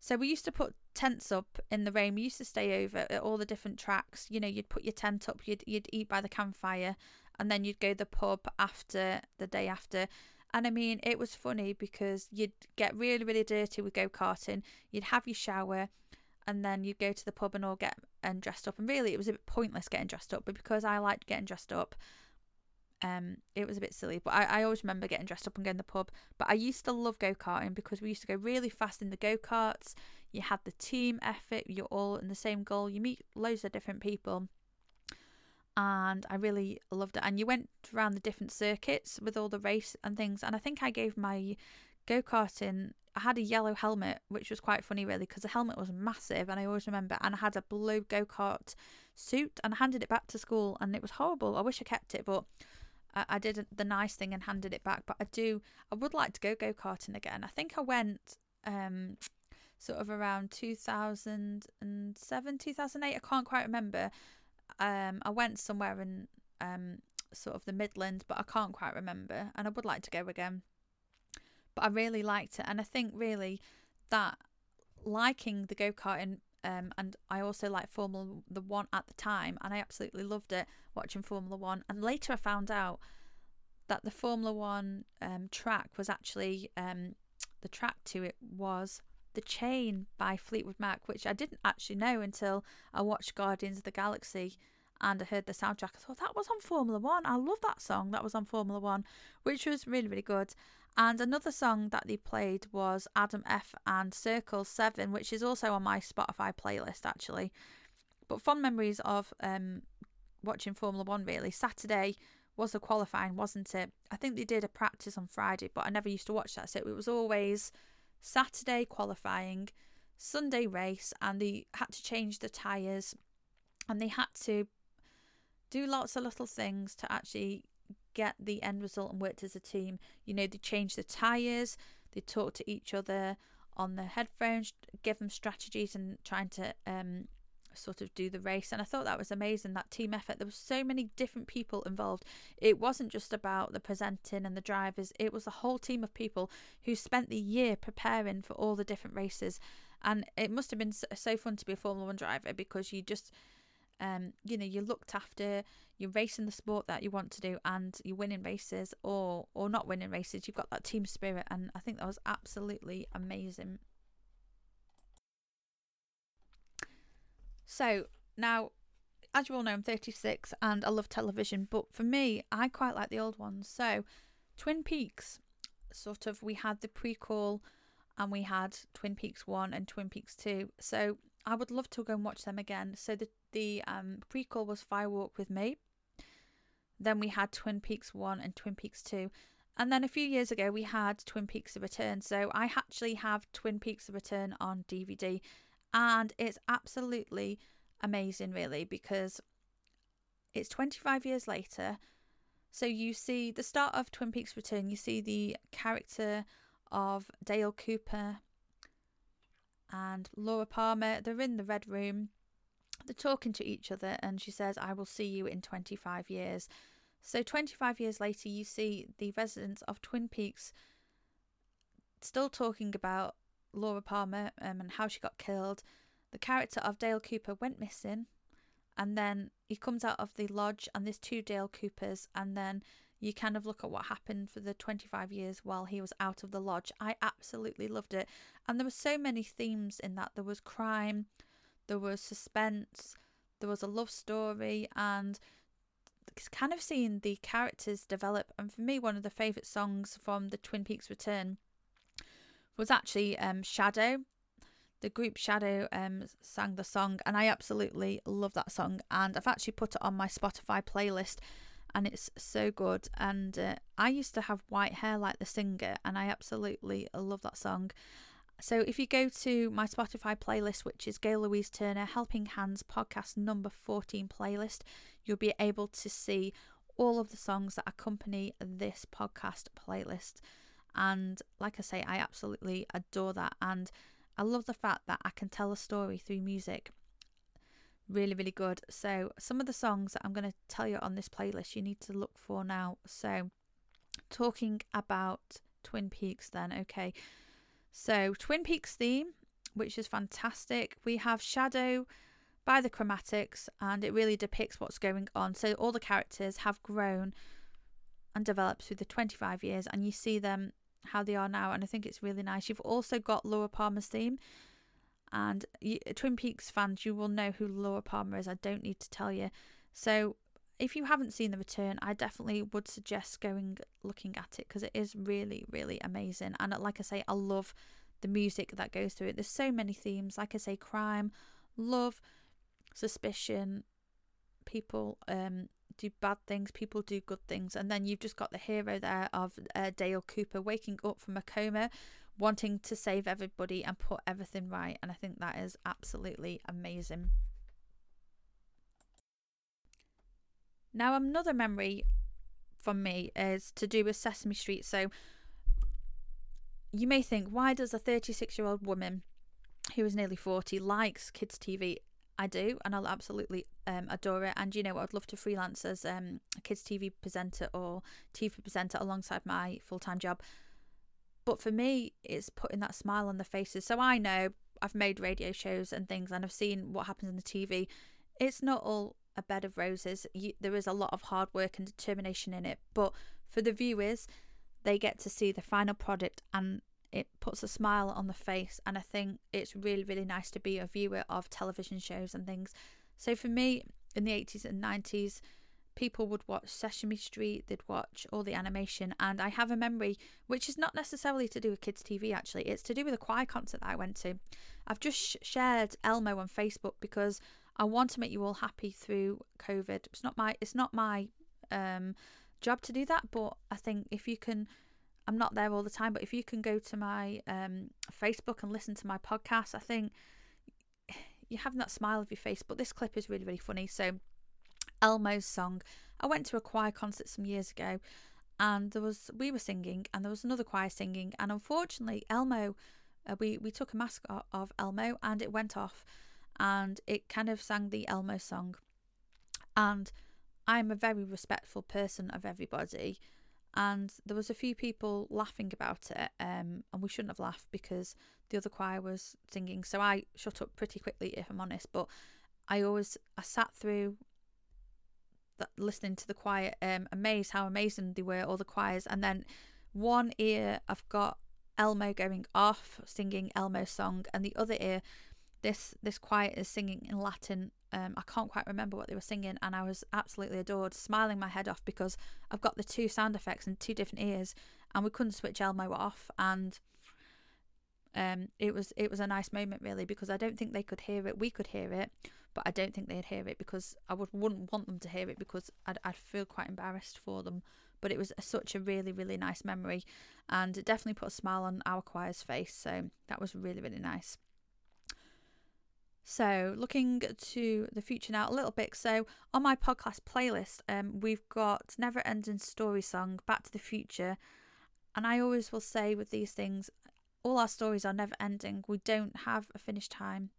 So we used to put tents up in the rain. We used to stay over at all the different tracks. You know, you'd put your tent up, you'd you'd eat by the campfire, and then you'd go the pub after the day after. And I mean, it was funny because you'd get really, really dirty with go karting. You'd have your shower, and then you'd go to the pub and all get and dressed up. And really, it was a bit pointless getting dressed up, but because I liked getting dressed up, um, it was a bit silly, but I, I always remember getting dressed up and going to the pub. But I used to love go karting because we used to go really fast in the go karts. You had the team effort, you're all in the same goal, you meet loads of different people. And I really loved it. And you went around the different circuits with all the race and things. And I think I gave my go karting, I had a yellow helmet, which was quite funny, really, because the helmet was massive. And I always remember, and I had a blue go kart suit and I handed it back to school. And it was horrible. I wish I kept it, but I, I did the nice thing and handed it back. But I do, I would like to go go karting again. I think I went um sort of around 2007, 2008. I can't quite remember. Um, I went somewhere in um sort of the Midlands, but I can't quite remember. And I would like to go again. But I really liked it, and I think really that liking the go karting um, and I also liked Formula the One at the time, and I absolutely loved it watching Formula One. And later, I found out that the Formula One um, track was actually um, the track to it was The Chain by Fleetwood Mac, which I didn't actually know until I watched Guardians of the Galaxy and I heard the soundtrack. I thought that was on Formula One. I love that song. That was on Formula One, which was really, really good. And another song that they played was Adam F and Circle 7, which is also on my Spotify playlist actually. But fond memories of um, watching Formula One really. Saturday was the qualifying, wasn't it? I think they did a practice on Friday, but I never used to watch that. So it was always Saturday qualifying, Sunday race, and they had to change the tyres and they had to do lots of little things to actually get the end result and worked as a team. You know, they changed the tyres, they talked to each other on the headphones, give them strategies and trying to um, sort of do the race. And I thought that was amazing, that team effort. There were so many different people involved. It wasn't just about the presenting and the drivers, it was a whole team of people who spent the year preparing for all the different races. And it must have been so fun to be a Formula One driver because you just um, you know, you're looked after, you're racing the sport that you want to do, and you're winning races or or not winning races. You've got that team spirit, and I think that was absolutely amazing. So now, as you all know, I'm 36 and I love television, but for me, I quite like the old ones. So, Twin Peaks, sort of, we had the prequel and we had Twin Peaks 1 and Twin Peaks 2. So, I would love to go and watch them again. So, the the um, prequel was Fire Walk with Me. Then we had Twin Peaks 1 and Twin Peaks 2. And then a few years ago, we had Twin Peaks The Return. So I actually have Twin Peaks The Return on DVD. And it's absolutely amazing, really, because it's 25 years later. So you see the start of Twin Peaks Return, you see the character of Dale Cooper and Laura Palmer. They're in the Red Room they're talking to each other, and she says, I will see you in 25 years. So, 25 years later, you see the residents of Twin Peaks still talking about Laura Palmer um, and how she got killed. The character of Dale Cooper went missing, and then he comes out of the lodge, and there's two Dale Coopers, and then you kind of look at what happened for the 25 years while he was out of the lodge. I absolutely loved it. And there were so many themes in that. There was crime, there was suspense, there was a love story, and kind of seeing the characters develop. And for me, one of the favourite songs from the Twin Peaks Return was actually um, Shadow. The group Shadow um, sang the song, and I absolutely love that song. And I've actually put it on my Spotify playlist, and it's so good. And uh, I used to have white hair like the singer, and I absolutely love that song. So if you go to my Spotify playlist, which is Gail Louise Turner Helping Hands podcast number 14 playlist, you'll be able to see all of the songs that accompany this podcast playlist. And like I say, I absolutely adore that. And I love the fact that I can tell a story through music. Really, really good. So, some of the songs that I'm going to tell you on this playlist you need to look for now. So, talking about Twin Peaks, then, okay. So, Twin Peaks theme, which is fantastic. We have Shadow by the Chromatics, and it really depicts what's going on. So, all the characters have grown and developed through the 25 years, and you see them how they are now, and I think it's really nice. You've also got Laura Palmer's theme, and you, Twin Peaks fans, you will know who Laura Palmer is. I don't need to tell you. So, if you haven't seen The Return, I definitely would suggest going looking at it because it is really, really amazing. And like I say, I love the music that goes through it. There's so many themes, like I say, crime, love, suspicion, people um, do bad things, people do good things, and then you've just got the hero there of uh, Dale Cooper waking up from a coma, wanting to save everybody and put everything right. And I think that is absolutely amazing. Now, another memory from me is to do with Sesame Street. So, you may think, why does a 36 year old woman who is nearly 40 likes kids' TV? I do, and I'll absolutely um, adore it. And you know, I'd love to freelance as um, a kids' TV presenter or TV presenter alongside my full time job. But for me, it's putting that smile on the faces. So I know I've made radio shows and things, and I've seen what happens on the TV. It's not all a bed of roses. You, there is a lot of hard work and determination in it. But for the viewers, they get to see the final product and it puts a smile on the face. And I think it's really, really nice to be a viewer of television shows and things. So for me, in the 80s and 90s, people would watch Sesame Street, they'd watch all the animation, and I have a memory which is not necessarily to do with kids' TV actually, it's to do with a choir concert that I went to. I've just sh- shared Elmo on Facebook because I want to make you all happy through COVID. It's not my it's not my um, job to do that, but I think if you can I'm not there all the time, but if you can go to my um, Facebook and listen to my podcast, I think you're having that smile of your face. But this clip is really, really funny. So Elmo's song. I went to a choir concert some years ago and there was we were singing and there was another choir singing and unfortunately Elmo uh, we we took a mask of Elmo and it went off and it kind of sang the Elmo song and I'm a very respectful person of everybody and there was a few people laughing about it um, and we shouldn't have laughed because the other choir was singing so I shut up pretty quickly if I'm honest but I always I sat through that listening to the choir, um, amazed how amazing they were, all the choirs. And then one ear, I've got Elmo going off, singing Elmo's song, and the other ear, this this choir is singing in Latin. Um, I can't quite remember what they were singing, and I was absolutely adored, smiling my head off because I've got the two sound effects in two different ears, and we couldn't switch Elmo off, and um, it was it was a nice moment really because I don't think they could hear it. We could hear it, but I don't think they'd hear it because I would wouldn't want them to hear it because I'd I'd feel quite embarrassed for them. But it was a, such a really really nice memory, and it definitely put a smile on our choir's face. So that was really really nice. So, looking to the future now a little bit. So, on my podcast playlist, um, we've got Never Ending Story Song, Back to the Future. And I always will say with these things, all our stories are never ending. We don't have a finished time.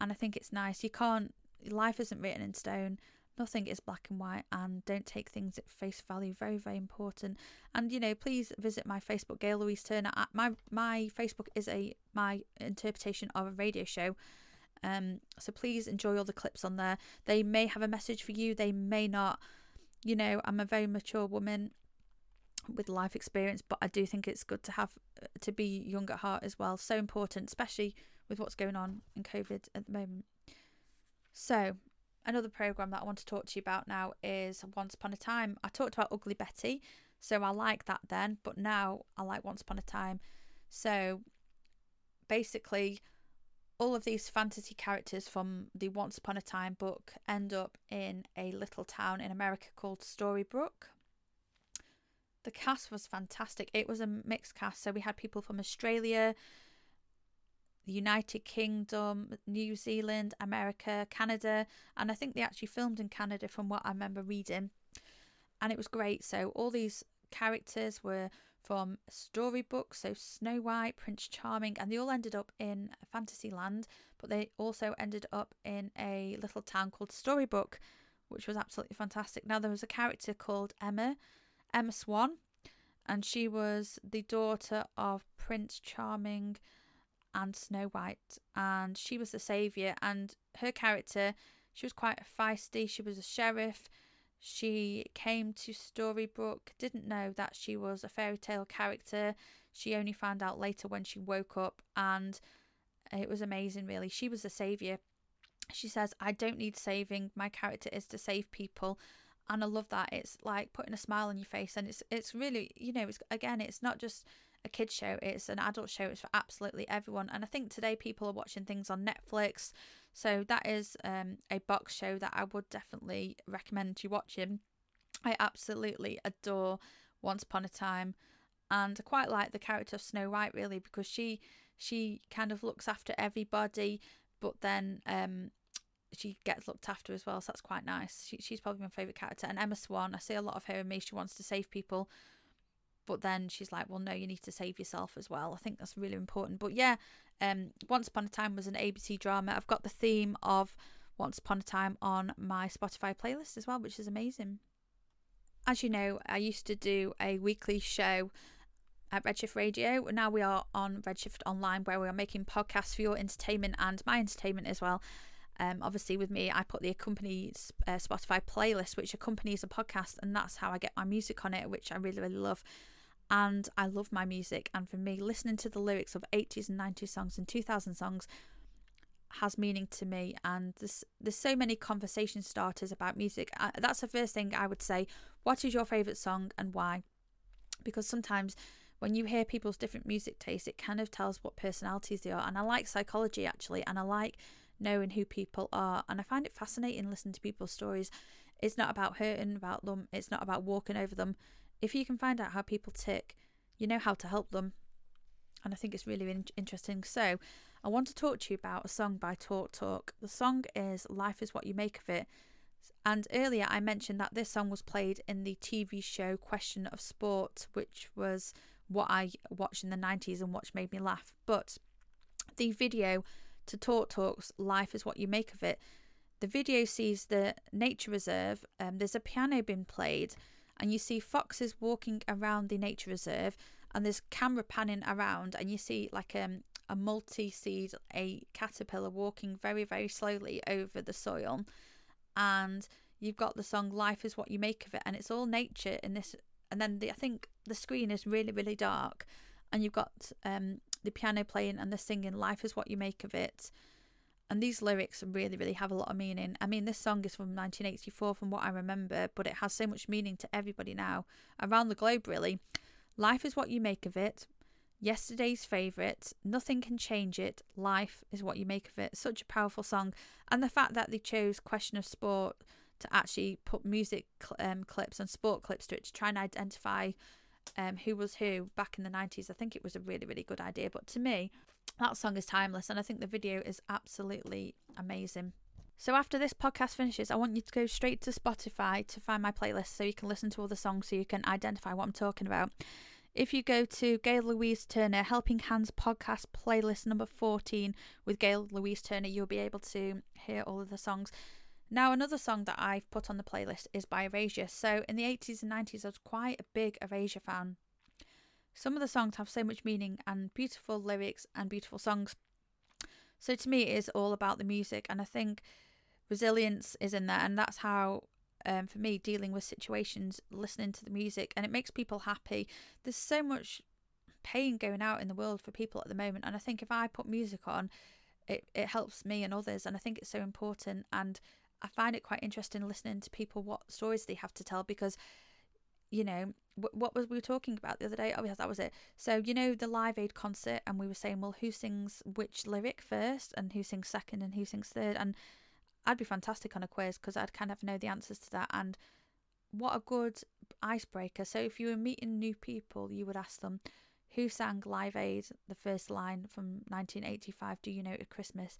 And I think it's nice. You can't, life isn't written in stone. Nothing is black and white, and don't take things at face value. Very, very important. And you know, please visit my Facebook, Gail Louise Turner. My my Facebook is a my interpretation of a radio show. Um, so please enjoy all the clips on there. They may have a message for you. They may not. You know, I'm a very mature woman with life experience, but I do think it's good to have to be young at heart as well. So important, especially with what's going on in COVID at the moment. So, another program that I want to talk to you about now is Once Upon a Time. I talked about Ugly Betty, so I like that then, but now I like Once Upon a Time. So, basically, all of these fantasy characters from the Once Upon a Time book end up in a little town in America called Storybrooke. The cast was fantastic. It was a mixed cast, so we had people from Australia, the United Kingdom, New Zealand, America, Canada, and I think they actually filmed in Canada from what I remember reading. And it was great. So all these characters were from storybooks, so Snow White, Prince Charming, and they all ended up in Fantasyland, but they also ended up in a little town called Storybrooke, which was absolutely fantastic. Now there was a character called Emma Emma Swan, and she was the daughter of Prince Charming and Snow White, and she was the savior. And her character, she was quite feisty. She was a sheriff. She came to Storybrooke, didn't know that she was a fairy tale character. She only found out later when she woke up, and it was amazing, really. She was a savior. She says, I don't need saving. My character is to save people and I love that. It's like putting a smile on your face, and it's it's really you know it's again it's not just a kids show; it's an adult show. It's for absolutely everyone. And I think today people are watching things on Netflix, so that is um, a box show that I would definitely recommend you watching. I absolutely adore Once Upon a Time, and I quite like the character of Snow White really because she she kind of looks after everybody, but then um, she gets looked after as well, so that's quite nice. She, she's probably my favourite character. And Emma Swan, I see a lot of her in me. She wants to save people, but then she's like, well, no, you need to save yourself as well. I think that's really important. But yeah, um, Once Upon a Time was an ABC drama. I've got the theme of Once Upon a Time on my Spotify playlist as well, which is amazing. As you know, I used to do a weekly show at Redshift Radio. Now we are on Redshift Online, where we are making podcasts for your entertainment and my entertainment as well Um, obviously, with me, I put the accompanied uh, Spotify playlist, which accompanies a podcast, and that's how I get my music on it, which I really, really love. And I love my music. And for me, listening to the lyrics of 80s and 90s songs and 2000 songs has meaning to me and there's there's so many conversation starters about music. Uh, that's the first thing i would say. What is your favorite song and why? Because sometimes when you hear people's different music tastes it kind of tells what personalities they are and i like psychology actually and i like knowing who people are and i find it fascinating listening to people's stories. It's not about hurting about them it's not about walking over them if you can find out how people tick you know how to help them and I think it's really in- interesting. So, I want to talk to you about a song by Talk Talk. The song is Life is What You Make of It. And earlier I mentioned that this song was played in the TV show Question of Sport, which was what I watched in the 90s and which made me laugh. But the video to Talk Talk's Life is What You Make of It, the video sees the nature reserve. Um, there's a piano being played, and you see foxes walking around the nature reserve and there's camera panning around and you see like um, a multi-seed a caterpillar walking very very slowly over the soil. And you've got the song life is what you make of it and it's all nature in this and then the, i think the screen is really really dark and you've got um, the piano playing and the singing life is what you make of it and these lyrics really really have a lot of meaning i mean this song is from 1984 from what i remember but it has so much meaning to everybody now around the globe really Life is what you make of it. Yesterday's favourite. Nothing can change it. Life is what you make of it. Such a powerful song. And the fact that they chose Question of Sport to actually put music um, clips and sport clips to it to try and identify um, who was who back in the 90s, I think it was a really, really good idea. But to me, that song is timeless. And I think the video is absolutely amazing. So after this podcast finishes, I want you to go straight to Spotify to find my playlist so you can listen to all the songs so you can identify what I'm talking about. If you go to Gail Louise Turner Helping Hands podcast playlist number 14 with Gail Louise Turner, you'll be able to hear all of the songs. Now, another song that I've put on the playlist is by Erasure. So, in the 80s and 90s, I was quite a big Erasure fan. Some of the songs have so much meaning and beautiful lyrics and beautiful songs. So, to me, it is all about the music, and I think resilience is in there, and that's how. Um, for me, dealing with situations, listening to the music, and it makes people happy. There's so much pain going out in the world for people at the moment, and I think if I put music on, it, it helps me and others, and I think it's so important. And I find it quite interesting listening to people what stories they have to tell because you know what was we were talking about the other day oh yes that was it so you know the live aid concert and we were saying well who sings which lyric first and who sings second and who sings third and I'd be fantastic on a quiz because I'd kind of know the answers to that. And what a good icebreaker. So if you were meeting new people, you would ask them, who sang Live Aid, the first line from 1985, Do You Know It's Christmas?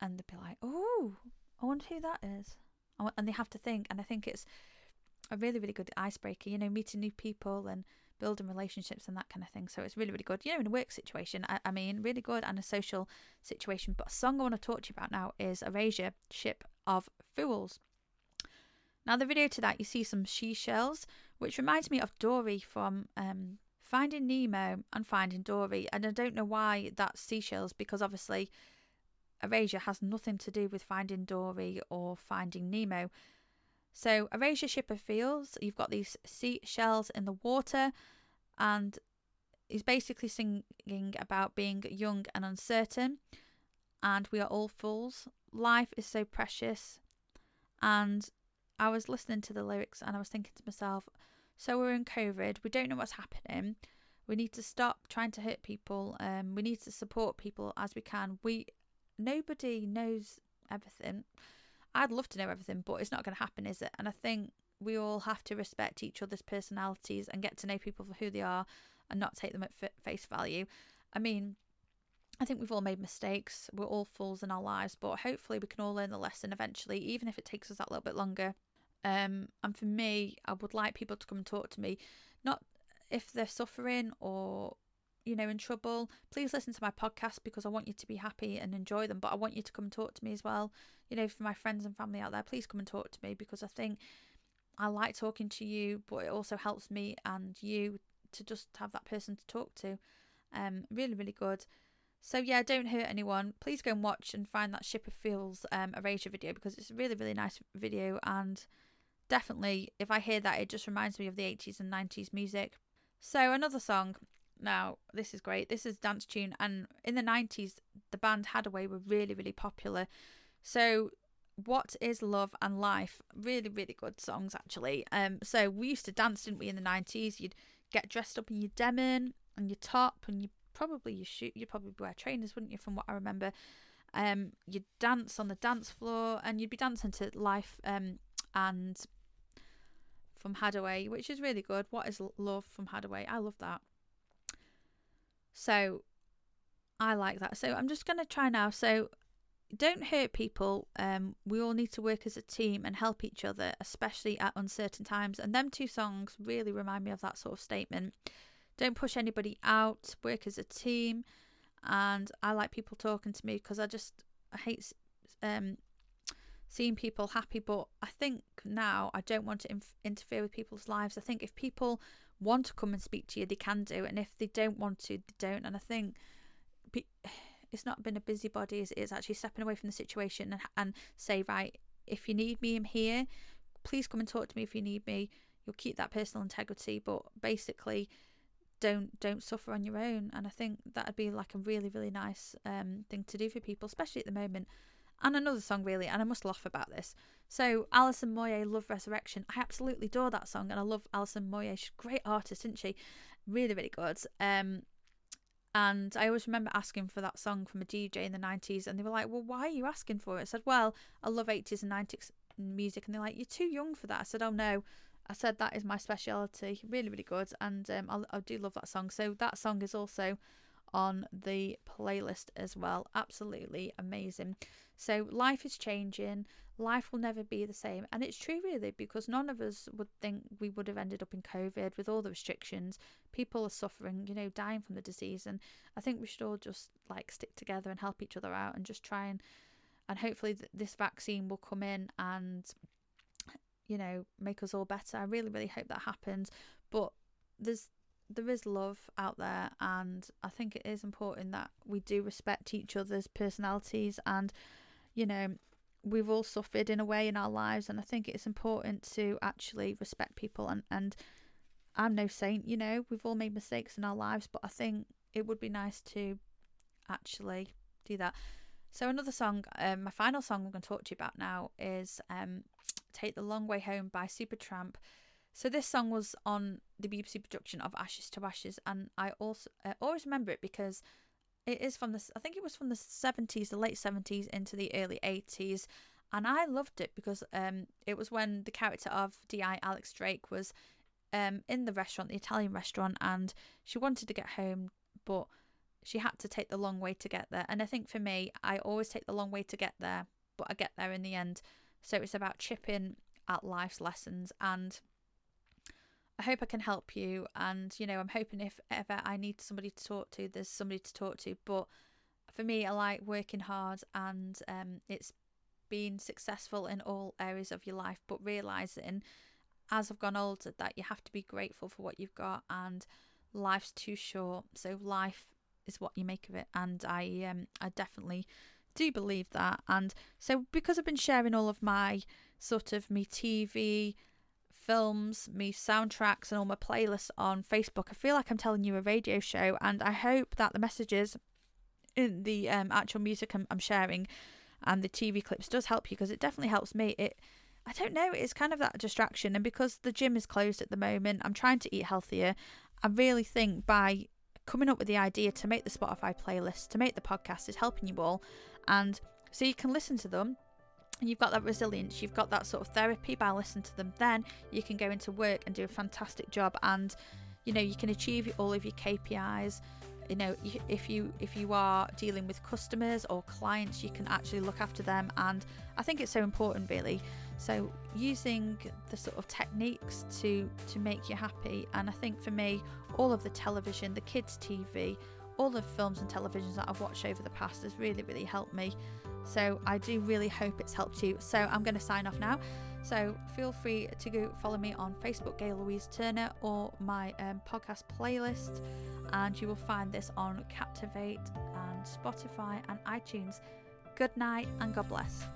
And they'd be like, oh, I wonder who that is. And they have to think. And I think it's a really, really good icebreaker, you know, meeting new people and building relationships and that kind of thing. So it's really, really good. You know, in a work situation, I, I mean, really good, and a social situation. But a song I want to talk to you about now is Erasure Ship of Fools. Now, the video to that, you see some seashells, which reminds me of Dory from um, Finding Nemo and Finding Dory. And I don't know why that's seashells, because obviously Erasure has nothing to do with Finding Dory or Finding Nemo. So, Erasure Ship of Fools, you've got these seashells in the water, and he's basically singing about being young and uncertain, and we are all fools. Life is so precious. And I was listening to the lyrics and I was thinking to myself, so we're in COVID, we don't know what's happening. We need to stop trying to hurt people. Um, we need to support people as we can. We nobody knows everything. I'd love to know everything, but it's not going to happen, is it? And I think we all have to respect each other's personalities and get to know people for who they are and not take them at f- face value. I mean, I think we've all made mistakes. We're all fools in our lives, but hopefully we can all learn the lesson eventually, even if it takes us that little bit longer. Um, and for me, I would like people to come and talk to me, not if they're suffering or you know, in trouble, please listen to my podcast because I want you to be happy and enjoy them. But I want you to come and talk to me as well. You know, for my friends and family out there, please come and talk to me because I think I like talking to you, but it also helps me and you to just have that person to talk to. Um, really, really good. So yeah, don't hurt anyone. Please go and watch and find that Ship of Fools um, Erasure video because it's a really really nice video and definitely if I hear that it just reminds me of the 80s and 90s music. So another song. Now this is great. This is dance tune and in the 90s the band Hadaway were really really popular. So what is love and life? Really really good songs actually. Um so we used to dance didn't we in the 90s you'd get dressed up in your denim and your top and you probably you shoot you'd probably wear trainers wouldn't you from what i remember? Um you'd dance on the dance floor and you'd be dancing to life um and from hadaway which is really good. What is love from hadaway i love that so i like that so i'm just going to try now so don't hurt people. Um, we all need to work as a team and help each other, especially at uncertain times. And them two songs really remind me of that sort of statement. Don't push anybody out. Work as a team. And I like people talking to me because I just I hate um, seeing people happy. But I think now I don't want to inf- interfere with people's lives. I think if people want to come and speak to you, they can do, and if they don't want to, they don't. And I think. It's not been a busybody it's, it's actually stepping away from the situation and, and say right if you need me i'm here please come and talk to me if you need me you'll keep that personal integrity but basically don't don't suffer on your own and i think that'd be like a really really nice um, thing to do for people especially at the moment and another song really and i must laugh about this so alison moyet love resurrection i absolutely adore that song and i love alison moyet she's a great artist isn't she really really good um and I always remember asking for that song from a DJ in the 90s, and they were like, Well, why are you asking for it? I said, Well, I love 80s and 90s music. And they're like, You're too young for that. I said, Oh, no. I said, That is my speciality. Really, really good. And um, I, I do love that song. So that song is also on the playlist as well. Absolutely amazing. So life is changing. Life will never be the same. And it's true, really, because none of us would think we would have ended up in COVID with all the restrictions. People are suffering, you know, dying from the disease. And I think we should all just like stick together and help each other out and just try and, and hopefully th- this vaccine will come in and, you know, make us all better. I really, really hope that happens. But there's there is love out there and I think it is important that we do respect each other's personalities and you know we've all suffered in a way in our lives and I think it's important to actually respect people and and I'm no saint you know we've all made mistakes in our lives but I think it would be nice to actually do that. So another song um, my final song I'm going to talk to you about now is um, Take the Long Way Home by Supertramp so this song was on the BBC production of Ashes to Ashes, and I also uh, always remember it because it is from the I think it was from the seventies, the late seventies into the early eighties, and I loved it because um it was when the character of Di Alex Drake was um in the restaurant, the Italian restaurant, and she wanted to get home, but she had to take the long way to get there. And I think for me, I always take the long way to get there, but I get there in the end. So it's about chipping at life's lessons and I hope I can help you. And, you know, I'm hoping if ever I need somebody to talk to, there's somebody to talk to. But for me, I like working hard and um, it's been successful in all areas of your life, but realizing as I've gone older that you have to be grateful for what you've got and life's too short. So life is what you make of it. And I, um, I definitely do believe that. And so because I've been sharing all of my sort of me TV, films, me soundtracks, and all my playlists on Facebook. I feel like I'm telling you a radio show, and I hope that the messages in the um, actual music I'm, I'm sharing and the TV clips does help you because it definitely helps me. It I don't know, it's kind of that distraction, and because the gym is closed at the moment, I'm trying to eat healthier. I really think by coming up with the idea to make the Spotify playlist, to make the podcast, is helping you all, and so you can listen to them and you've got that resilience, you've got that sort of therapy by listening to them, then you can go into work and do a fantastic job and you know you can achieve all of your KPIs. You know, if you if you are dealing with customers or clients, you can actually look after them, and I think it's so important, really. So using the sort of techniques to to make you happy, and I think for me, all of the television, the kids' TV, all the films and televisions that I've watched over the past has really really helped me so I do really hope it's helped you. So I'm going to sign off now. So feel free to go follow me on Facebook, Gay Louise Turner, or my um, podcast playlist, and you will find this on Captivate and Spotify and iTunes. Good night and God bless.